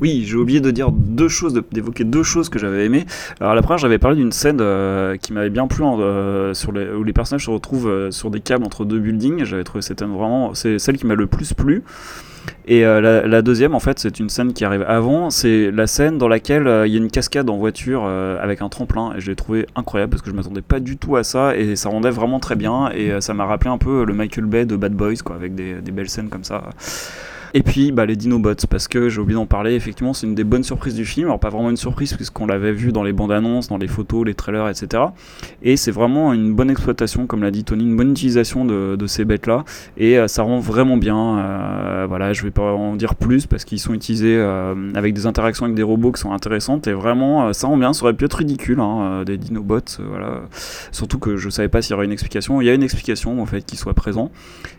[SPEAKER 11] Oui, j'ai oublié de dire deux choses, d'évoquer deux choses que j'avais aimées. Alors la première, j'avais parlé d'une scène euh, qui m'avait bien plu, euh, sur où les personnages se retrouvent sur des câbles entre deux buildings. J'avais trouvé cette scène vraiment, c'est celle qui m'a le plus plu. Et euh, la, deuxième, en fait, c'est une scène qui arrive avant. C'est la scène dans laquelle euh, il y a une cascade en voiture euh, avec un tremplin. Et je l'ai trouvé incroyable parce que je m'attendais pas du tout à ça. Et ça rendait vraiment très bien. Et ça m'a rappelé un peu le Michael Bay de Bad Boys, quoi, avec des belles scènes comme ça. Et puis bah, les Dinobots, parce que j'ai oublié d'en parler, effectivement c'est une des bonnes surprises du film, alors pas vraiment une surprise puisqu'on l'avait vu dans les bandes annonces, dans les photos, les trailers, etc. Et c'est vraiment une bonne exploitation, comme l'a dit Tony, une bonne utilisation de, ces bêtes-là, et euh, ça rend vraiment bien, euh, voilà, je vais pas en dire plus parce qu'ils sont utilisés euh, avec des interactions avec des robots qui sont intéressantes, et vraiment euh, ça rend bien, ça aurait pu être ridicule, hein, des Dinobots, voilà, surtout que je savais pas s'il y aurait une explication, il y a une explication en fait qui soit présent,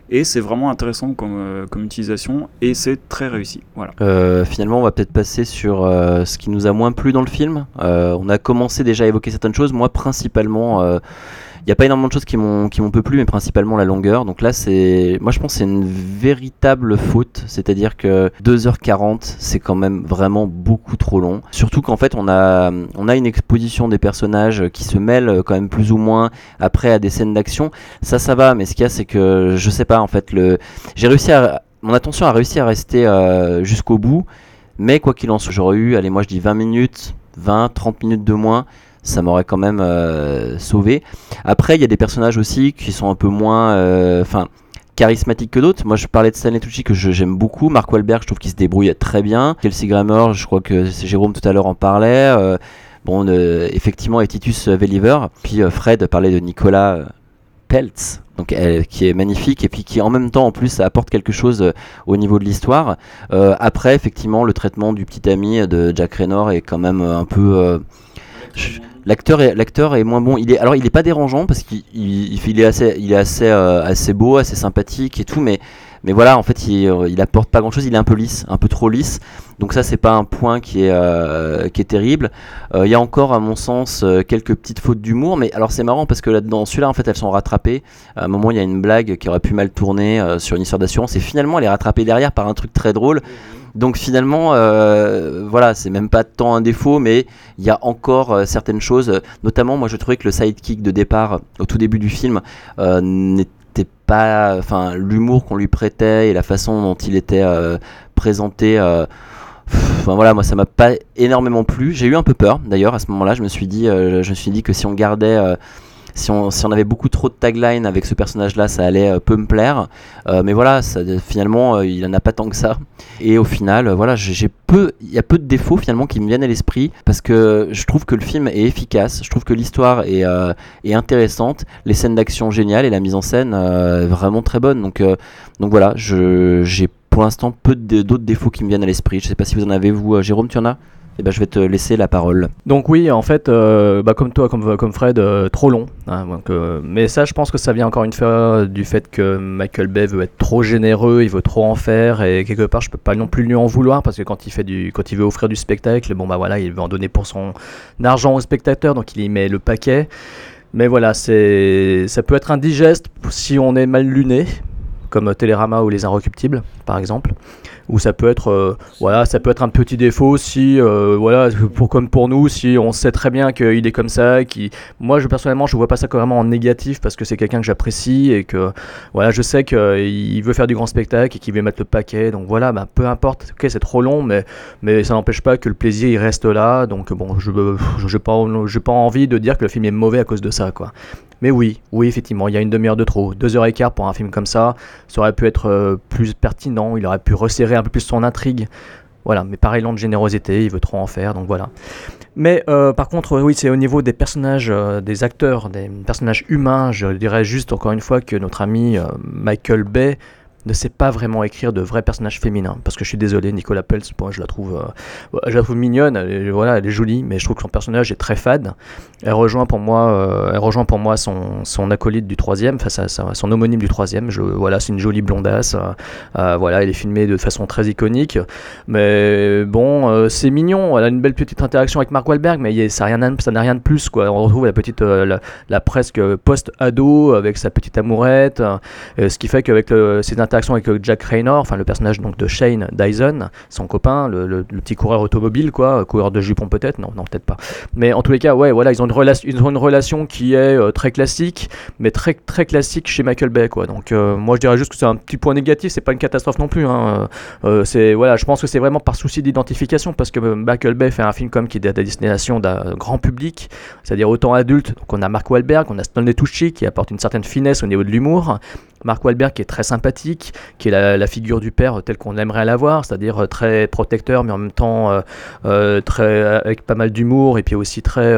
[SPEAKER 11] et c'est vraiment intéressant comme, euh, comme utilisation, et c'est très réussi. Voilà.
[SPEAKER 10] Euh, finalement, on va peut-être passer sur euh, ce qui nous a moins plu dans le film. On a commencé déjà à évoquer certaines choses. Moi, principalement, il n'y a pas énormément de choses qui m'ont qui m'ont peu plu, mais principalement la longueur. Donc là, c'est, moi, je pense c'est une véritable faute. C'est-à-dire que 2h40, c'est quand même vraiment beaucoup trop long. Surtout qu'en fait, on a on a une exposition des personnages qui se mêlent quand même plus ou moins après à des scènes d'action. Ça, ça va. Mais ce qu'il y a, c'est que je sais pas. En fait, le, j'ai réussi à mon attention a réussi à rester euh, jusqu'au bout. Mais quoi qu'il en soit, j'aurais eu, allez, moi je dis 20 minutes, 20, 30 minutes de moins, ça m'aurait quand même euh, sauvé. Après, il y a des personnages aussi qui sont un peu moins. euh, charismatiques que d'autres. Moi, je parlais de Stanley Tucci que j'aime beaucoup. Mark Wahlberg, je trouve qu'il se débrouille très bien. Kelsey Grammer, je crois que Jérôme tout à l'heure en parlait. Euh, bon, effectivement, et Titus Welliver. Puis Fred parlait de Nicolas Peltz, donc qui est magnifique et puis qui en même temps en plus apporte quelque chose au niveau de l'histoire. Après, effectivement, le traitement du petit ami de Jack Raynor est quand même un peu. L'acteur est, l'acteur est moins bon. Il est, alors il est pas dérangeant parce qu'il il, il est assez, il est assez, euh, assez beau, assez sympathique et tout, mais, mais voilà, en fait, il, euh, il apporte pas grand chose. Il est un peu lisse, un peu trop lisse. Donc ça, c'est pas un point qui est, euh, qui est terrible. Euh, Il y a encore, à mon sens, quelques petites fautes d'humour, mais alors c'est marrant parce que là-dedans, celui-là, en fait, elles sont rattrapées. À un moment, il y a une blague qui aurait pu mal tourner sur une histoire d'assurance, et finalement, elle est rattrapée derrière par un truc très drôle. Donc finalement, voilà, c'est même pas tant un défaut, mais il y a encore certaines choses. Notamment, moi, je trouvais que le sidekick de départ, au tout début du film, euh, pas, enfin, l'humour qu'on lui prêtait et la façon dont il était euh, présenté. euh, voilà, moi ça m'a pas énormément plu. J'ai eu un peu peur d'ailleurs à ce moment-là. Je me suis dit, euh, je me suis dit que si on gardait, si on, avait beaucoup trop de tagline avec ce personnage-là, ça allait euh, peu me plaire. Euh, mais voilà, finalement, euh, il en a pas tant que ça. Et au final, voilà, il y a peu de défauts finalement qui me viennent à l'esprit parce que je trouve que le film est efficace. Je trouve que l'histoire est, intéressante, les scènes d'action géniales et la mise en scène vraiment très bonne. Donc, voilà, j'ai pour l'instant peu d'autres défauts qui me viennent à l'esprit. Je sais pas si vous en avez, vous, Jérôme, tu en as? Eh ben, je vais te laisser la parole.
[SPEAKER 12] Donc oui, en fait, euh, bah, comme toi, comme, comme Fred, euh, trop long. hein, euh, mais ça, je pense que ça vient encore une fois du fait que Michael Bay veut être trop généreux, il veut trop en faire, et quelque part, je peux pas non plus lui en vouloir parce que quand il fait du, quand il veut offrir du spectacle, bon bah voilà, il veut en donner pour son argent aux spectateurs, donc il y met le paquet. Mais voilà, c'est, ça peut être indigeste si on est mal luné, comme Télérama ou Les Inrecuptibles, par exemple ou ça peut être euh, voilà ça peut être un petit défaut si euh, voilà pour comme pour nous si on sait très bien qu'il est comme ça qui moi je personnellement je vois pas ça vraiment en négatif parce que c'est quelqu'un que j'apprécie et que voilà je sais qu'il veut faire du grand spectacle et qu'il veut mettre le paquet. Donc voilà bah, peu importe. Ok c'est trop long mais ça n'empêche pas que le plaisir il reste là. Donc bon je j'ai pas pas envie de dire que le film est mauvais à cause de ça quoi mais oui, oui, effectivement, il y a une demi-heure de trop. Deux heures et quart pour un film comme ça, ça aurait pu être euh, plus pertinent, il aurait pu resserrer un peu plus son intrigue. Voilà, mais pareil, lent de générosité, il veut trop en faire, donc voilà. Mais euh, par contre, oui, c'est au niveau des personnages, euh, des acteurs, des personnages humains, je dirais juste encore une fois que notre ami Michael Bay ne sait pas vraiment écrire de vrais personnages féminins. Parce que je suis désolé, Nicolas Peltz, moi, je la trouve, euh, je la trouve mignonne, elle, voilà, elle est jolie, mais je trouve que son personnage est très fade. Elle rejoint pour moi, euh, elle rejoint pour moi son, son acolyte du troisième, enfin son homonyme du troisième. Je, voilà, c'est une jolie blondasse. euh, euh, voilà, elle est filmée de façon très iconique. Mais bon, c'est mignon. Elle a une belle petite interaction avec Mark Wahlberg, mais ça n'a rien, de plus. Quoi. On retrouve la petite, la, la presque post-ado avec sa petite amourette. ce qui fait qu'avec ses interactions avec euh, Jack Raynor, enfin le personnage donc de Shane Dyson, son copain, le, petit coureur automobile, quoi, euh, coureur de jupon peut-être, non, peut-être pas. Mais en tous les cas, ouais, voilà, ils ont une relation, qui est euh, très classique, mais très très classique chez Michael Bay, quoi. Donc moi je dirais juste que c'est un petit point négatif, c'est pas une catastrophe non plus. Hein. C'est voilà, je pense que c'est vraiment par souci d'identification parce que Michael Bay fait un film comme qui est à destination d'un grand public, c'est-à-dire autant adulte. Donc on a Mark Wahlberg, on a Stanley Tucci qui apporte une certaine finesse au niveau de l'humour. Mark Wahlberg qui est très sympathique, qui est la, figure du père telle qu'on aimerait l'avoir, c'est-à-dire euh, très protecteur, mais en même temps euh, euh, très avec pas mal d'humour et puis aussi très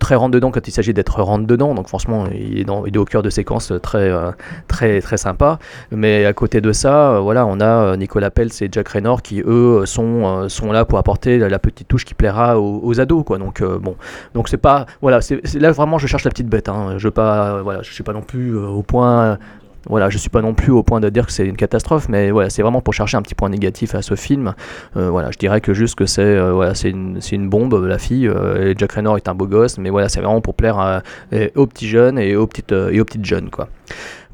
[SPEAKER 12] très rentre dedans quand il s'agit d'être rentre dedans. Donc franchement, il est, au cœur de séquences très très très sympa. Mais à côté de ça, voilà, on a Nicolas Peltz et Jack Raynor qui eux sont là pour apporter la, petite touche qui plaira aux, ados, quoi. Donc bon, donc c'est pas voilà, c'est là vraiment je cherche la petite bête. Hein. Je pas voilà, suis pas non plus au point voilà, je suis pas non plus au point de dire que c'est une catastrophe, mais voilà, c'est vraiment pour chercher un petit point négatif à ce film. Euh, voilà, je dirais que juste que c'est euh, voilà, une, une bombe, la fille. euh, et Jack Raynor est un beau gosse, mais voilà, c'est vraiment pour plaire aux petits jeunes et aux petites et aux petites jeunes quoi.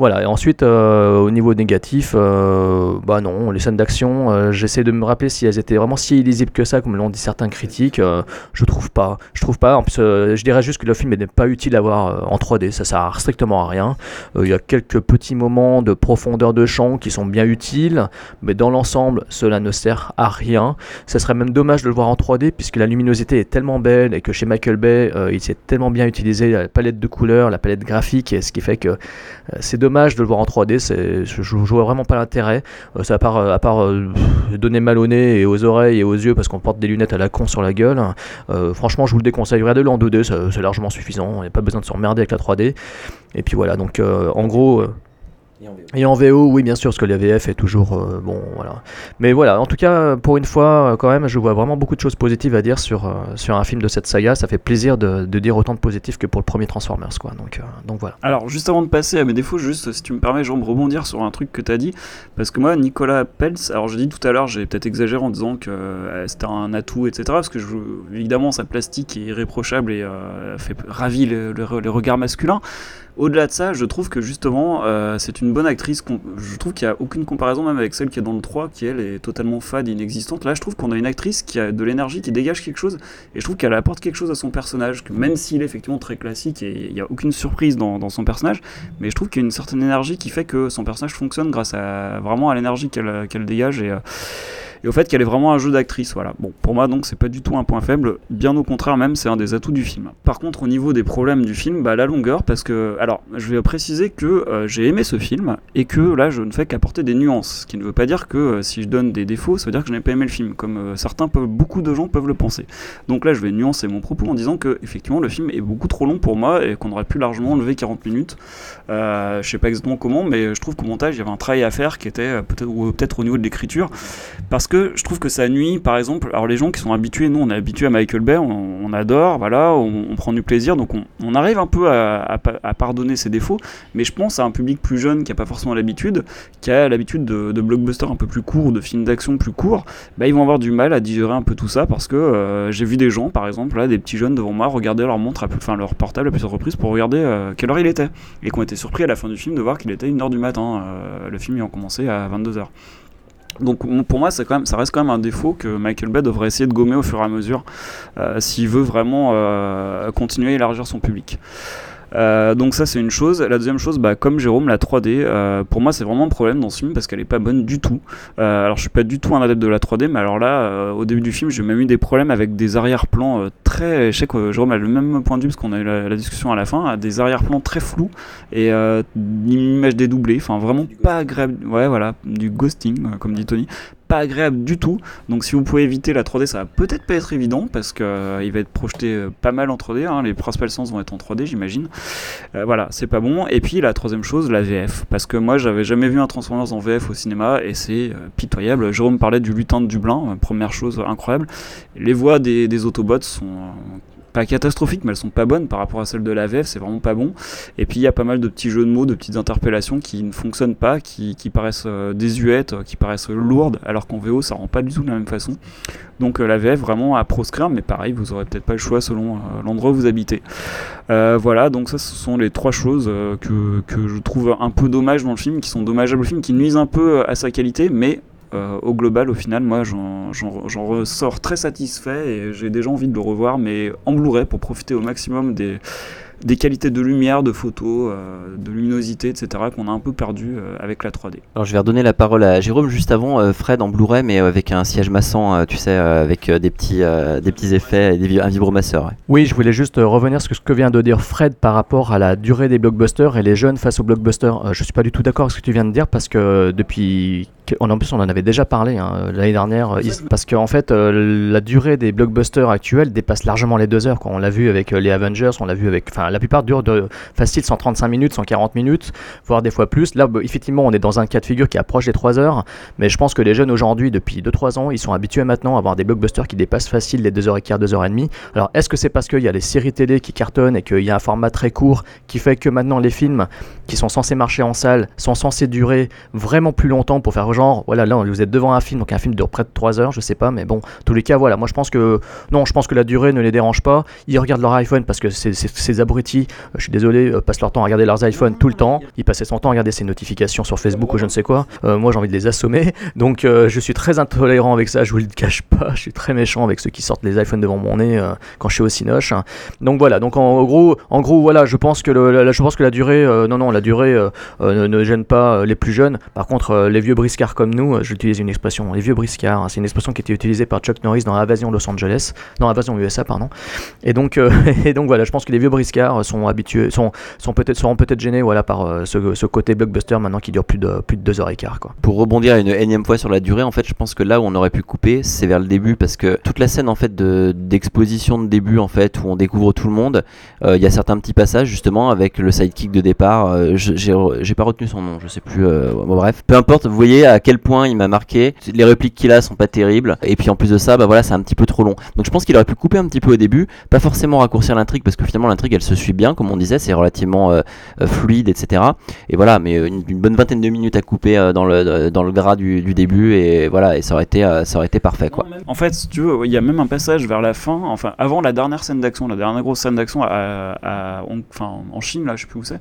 [SPEAKER 12] Voilà, et ensuite, euh, au niveau négatif, euh, bah non, les scènes d'action, euh, j'essaie de me rappeler si elles étaient vraiment si illisibles que ça, comme l'ont dit certains critiques. je trouve pas. Je trouve pas. En plus, je dirais juste que le film n'est pas utile à voir en 3D, ça sert strictement à rien. Il y a quelques petits moments de profondeur de champ qui sont bien utiles, mais dans l'ensemble, cela ne sert à rien. Ça serait même dommage de le voir en 3D, puisque la luminosité est tellement belle et que chez Michael Bay, il s'est tellement bien utilisé la palette de couleurs, la palette graphique, et ce qui fait que c'est dommage de le voir en 3D. c'est- Je, je vois vraiment pas l'intérêt. Euh, ça à part, à part euh, donner mal au nez et aux oreilles et aux yeux parce qu'on porte des lunettes à la con sur la gueule. Euh, franchement, je vous le déconseille. Regardez-le en 2D, ça- c'est largement suffisant. Il n'y a pas besoin de se remerder avec la 3D. Et puis voilà, donc euh, en gros. Et en VO, oui, bien sûr, parce que la VF est toujours euh, bon, voilà. Mais voilà, en tout cas, pour une fois, euh, quand même, je vois vraiment beaucoup de choses positives à dire sur, euh, sur un film de cette saga. Ça fait plaisir de, de dire autant de positifs que pour le premier Transformers, quoi. Donc, euh, donc voilà.
[SPEAKER 11] Alors, juste avant de passer à mes défauts, juste si tu me permets, je vais me rebondir sur un truc que tu as dit. Parce que moi, Nicolas Peltz, alors j'ai dit tout à l'heure, j'ai peut-être exagéré en disant que euh, c'était un atout, etc. Parce que je, évidemment, sa plastique est irréprochable et euh, fait ravit le, le- le regard masculin. Au-delà de ça, je trouve que justement, euh, c'est une bonne actrice. Je trouve qu'il n'y a aucune comparaison, même avec celle qui est dans le 3, qui elle est totalement fade et inexistante. Là, je trouve qu'on a une actrice qui a de l'énergie, qui dégage quelque chose, et je trouve qu'elle apporte quelque chose à son personnage, que même s'il est effectivement très classique et il n'y a aucune surprise dans, son personnage, mais je trouve qu'il y a une certaine énergie qui fait que son personnage fonctionne grâce à vraiment à l'énergie qu'elle dégage euh, et au fait qu'elle est vraiment un jeu d'actrice. Voilà. Bon, pour moi donc c'est pas du tout un point faible, bien au contraire même c'est un des atouts du film. Par contre au niveau des problèmes du film, bah la longueur parce que alors je vais préciser que euh, j'ai aimé ce film et que là je ne fais qu'apporter des nuances, ce qui ne veut pas dire que euh, si je donne des défauts, ça veut dire que je n'ai pas aimé le film, comme euh, certains beaucoup de gens peuvent le penser. Donc là je vais nuancer mon propos en disant que effectivement le film est beaucoup trop long pour moi et qu'on aurait pu largement enlever 40 minutes. Je sais pas exactement comment, mais je trouve qu'au montage il y avait un travail à faire qui était peut-être au niveau de l'écriture, parce que je trouve que ça nuit, par exemple, alors les gens qui sont habitués, nous on est habitués à Michael Bay, on, adore, voilà, on, prend du plaisir, donc on, arrive un peu à, à pa- à pardonner ses défauts, mais je pense à un public plus jeune qui a pas forcément l'habitude, qui a l'habitude de, blockbusters un peu plus courts, de films d'action plus courts, bah, ils vont avoir du mal à digérer un peu tout ça, parce que euh, j'ai vu des gens, par exemple, là, des petits jeunes devant moi, regarder leur montre, à enfin leur portable à plusieurs reprises pour regarder euh, quelle heure il était, et qui ont été surpris à la fin du film de voir qu'il était 1h du matin, euh, le film ayant commencé à 22h. Donc pour moi, quand même, ça reste quand même un défaut que Michael Bay devrait essayer de gommer au fur et à mesure euh, s'il veut vraiment euh, continuer à élargir son public. Euh, donc ça c'est une chose. La deuxième chose, bah, comme Jérôme, la 3D, euh, pour moi c'est vraiment un problème dans ce film parce qu'elle est pas bonne du tout. Euh, alors je suis pas du tout un adepte de la 3D, mais alors là, au début du film, j'ai même eu des problèmes avec des arrière-plans très... Je sais que Jérôme a le même point de vue parce qu'on a eu la, discussion à la fin, à des arrière-plans très flous et une image dédoublée, enfin vraiment pas agréable. Ouais voilà, du ghosting, comme dit Tony pas agréable du tout. Donc si vous pouvez éviter la 3D, ça va peut-être pas être évident parce que euh, va être projeté euh, pas mal en 3D. hein. Les principales séances vont être en 3D, j'imagine. Euh, voilà, c'est pas bon. Et puis la troisième chose, la VF, parce que moi j'avais jamais vu un Transformers en VF au cinéma et c'est euh, pitoyable. Jérôme parlait du lutin de Dublin, première chose incroyable. Les voix des, Autobots sont pas catastrophiques, mais elles sont pas bonnes par rapport à celles de la VF, c'est vraiment pas bon. Et puis il y a pas mal de petits jeux de mots, de petites interpellations qui ne fonctionnent pas, qui, paraissent euh, désuètes, euh, qui paraissent lourdes, alors qu'en VO ça rend pas du tout de la même façon. Donc euh, la VF vraiment à proscrire, mais pareil, vous aurez peut-être pas le choix selon l'endroit où vous habitez. Voilà, donc ça ce sont les trois choses que, je trouve un peu dommage dans le film, qui sont dommageables au film, qui nuisent un peu à sa qualité, mais euh, au global, au final, moi j'en- ressors très satisfait et j'ai déjà envie de le revoir, mais en Blu-ray pour profiter au maximum des, des qualités de lumière, de photos, euh, de luminosité, etc. qu'on a un peu perdu euh, avec la 3D.
[SPEAKER 10] Alors je vais redonner la parole à Jérôme juste avant euh, Fred en Blu-ray mais avec un siège massant, euh, tu sais, euh, avec euh, des petits euh, des petits effets et des vi- un vibromasseur. ouais.
[SPEAKER 12] Oui, je voulais juste revenir sur ce que vient de dire Fred par rapport à la durée des blockbusters et les jeunes face aux blockbusters. Euh, je suis pas du tout d'accord avec ce que tu viens de dire parce que depuis, en plus on en avait déjà parlé hein, l'année dernière, euh, parce qu'en fait euh, la durée des blockbusters actuels dépasse largement les deux heures. Quoi. On l'a vu avec euh, les Avengers, on l'a vu avec, enfin la plupart durent de facile 135 minutes, 140 minutes, voire des fois plus. Là, bah, effectivement, on est dans un cas de figure qui approche les 3 heures, mais je pense que les jeunes aujourd'hui, depuis 2-3 ans, ils sont habitués maintenant à avoir des blockbusters qui dépassent facile les 2h15, 2h30. Alors, est-ce que c'est parce qu'il y a les séries télé qui cartonnent et qu'il y a un format très court qui fait que maintenant les films qui sont censés marcher en salle sont censés durer vraiment plus longtemps pour faire genre, voilà, là vous êtes devant un film, donc un film dure près de 3 heures, je sais pas, mais bon, tous les cas, voilà, moi je pense que, non, je pense que la durée ne les dérange pas. Ils regardent leur iPhone parce que c'est- ces abrutis euh, je suis désolé, euh, passent leur temps à regarder leurs iPhones tout le temps. Ils passaient son temps à regarder ses notifications sur Facebook ou je ne sais quoi. Euh, moi, j'ai envie de les assommer. Donc, je suis très intolérant avec ça, je vous le cache pas. Je suis très méchant avec ceux qui sortent les iPhones devant mon nez quand je suis au Cinoche. Donc voilà, donc en gros, en gros voilà, je pense que, la, je pense que la durée, non, non, la durée ne, ne gêne pas les plus jeunes. Par contre, les vieux briscards comme nous, euh, j'utilise une expression, les vieux briscards, hein, c'est une expression qui était utilisée par Chuck Norris dans Invasion Los Angeles, non, Invasion USA, pardon. Et donc, euh, et donc voilà, je pense que les vieux briscards sont habitués, sont, sont peut-être, seront peut-être gênés, voilà, par euh, ce, côté blockbuster maintenant qui dure plus de plus de deux heures et quart, quoi.
[SPEAKER 10] Pour rebondir une énième fois sur la durée, en fait, je pense que là où on aurait pu couper, c'est vers le début parce que toute la scène en fait de d'exposition de début en fait où on découvre tout le monde, il y a certains petits passages justement avec le sidekick de départ. j'ai pas retenu son nom, je sais plus. bref, peu importe. Vous voyez à quel point il m'a marqué. Les répliques qu'il a sont pas terribles. Et puis en plus de ça, bah voilà, c'est un petit peu trop long. Donc je pense qu'il aurait pu couper un petit peu au début, pas forcément raccourcir l'intrigue parce que finalement l'intrigue elle se suit bien, comme on disait, c'est relativement euh, euh, fluide, etc. Et voilà, mais euh, une, bonne vingtaine de minutes à couper dans le dans le gras du, début et voilà, et ça aurait été ça aurait été parfait quoi.
[SPEAKER 11] En fait, si tu veux, il y a même un passage vers la fin, enfin avant la dernière scène d'action, la dernière grosse scène d'action en Chine, là, je sais plus où c'est.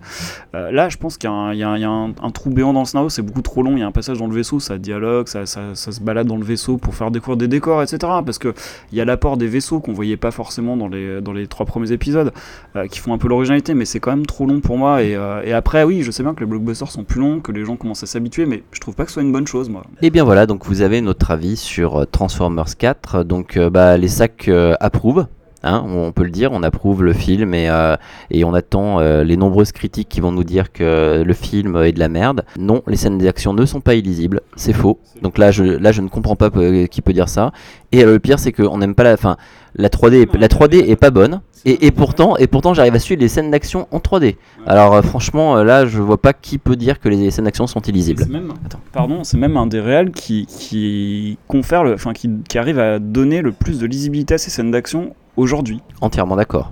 [SPEAKER 11] Là, je pense qu'il y a, un trou béant dans le scénario, c'est beaucoup trop long. Il y a un passage dans le ça dialogue, ça, se balade dans le vaisseau pour faire découvrir des décors, etc. Parce que il y a l'apport des vaisseaux qu'on voyait pas forcément dans les, trois premiers épisodes, euh, qui font un peu l'originalité, mais c'est quand même trop long pour moi. Et, euh, et après, oui, je sais bien que les blockbusters sont plus longs, que les gens commencent à s'habituer, mais je trouve pas que ce soit une bonne chose, moi.
[SPEAKER 10] Et bien voilà, donc vous avez notre avis sur euh, Transformers 4. Donc bah, les sacs approuvent. Hein, on peut le dire, on approuve le film et, euh, et on attend euh, les nombreuses critiques qui vont nous dire que le film est de la merde. Non, les scènes d'action ne sont pas illisibles, c'est faux. Donc là je, là, je ne comprends pas euh, qui peut dire ça. Et le pire, c'est qu'on n'aime pas la fin. La 3D, est- la 3D est pas bonne. Et, et pourtant, et pourtant j'arrive à suivre les scènes d'action en 3D. Alors euh, franchement, là, je vois pas qui peut dire que les scènes d'action sont illisibles.
[SPEAKER 11] C'est même, pardon, c'est même un des réels qui, qui confère, enfin qui, qui arrive à donner le plus de lisibilité à ces scènes d'action aujourd'hui.
[SPEAKER 10] Entièrement d'accord.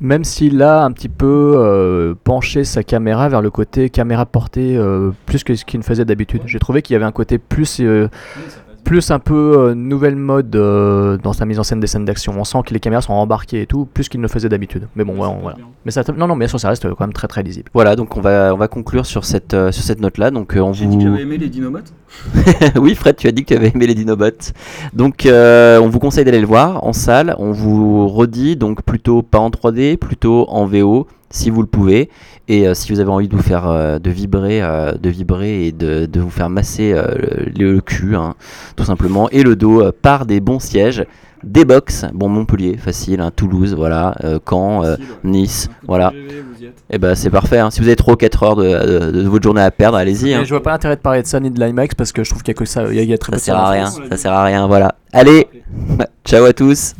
[SPEAKER 12] Même s'il a un petit peu euh, penché sa caméra vers le côté caméra portée euh, plus que ce qu'il ne faisait d'habitude. J'ai trouvé qu'il y avait un côté plus, euh, plus un peu euh, nouvelle mode euh, dans sa mise en scène des scènes d'action. On sent que les caméras sont embarquées et tout, plus qu'il ne faisait d'habitude. Mais bon, ouais, voilà. Mais ça, non, non, bien sûr, ça reste quand même très très lisible.
[SPEAKER 10] Voilà, donc on va, on va conclure sur cette, euh, sur cette note-là. Donc euh, on
[SPEAKER 11] J'ai
[SPEAKER 10] vous...
[SPEAKER 11] dit que j'avais aimé les Dinobots.
[SPEAKER 10] oui, Fred, tu as dit que tu avais aimé les Dinobots. Donc euh, on vous conseille d'aller le voir en salle. On vous redit donc plutôt pas en 3D, plutôt en VO si vous le pouvez. Et euh, si vous avez envie de vous faire euh, de vibrer, euh, de vibrer et de, de vous faire masser euh, le, le cul, hein, tout simplement, et le dos euh, par des bons sièges. Des box, bon Montpellier, facile, hein, Toulouse, voilà, euh, Caen, euh, Nice, voilà. Et ben c'est parfait. hein. Si vous avez 3 ou 4 heures de, de- de votre journée à perdre, allez-y. hein.
[SPEAKER 12] Je vois pas l'intérêt de parler de ça ni de l'IMAX parce que je trouve qu'il y a que ça, il y a, il y a très
[SPEAKER 10] Ça
[SPEAKER 12] peu de
[SPEAKER 10] sert à rien, ça sert à rien, voilà. Allez, ciao à tous.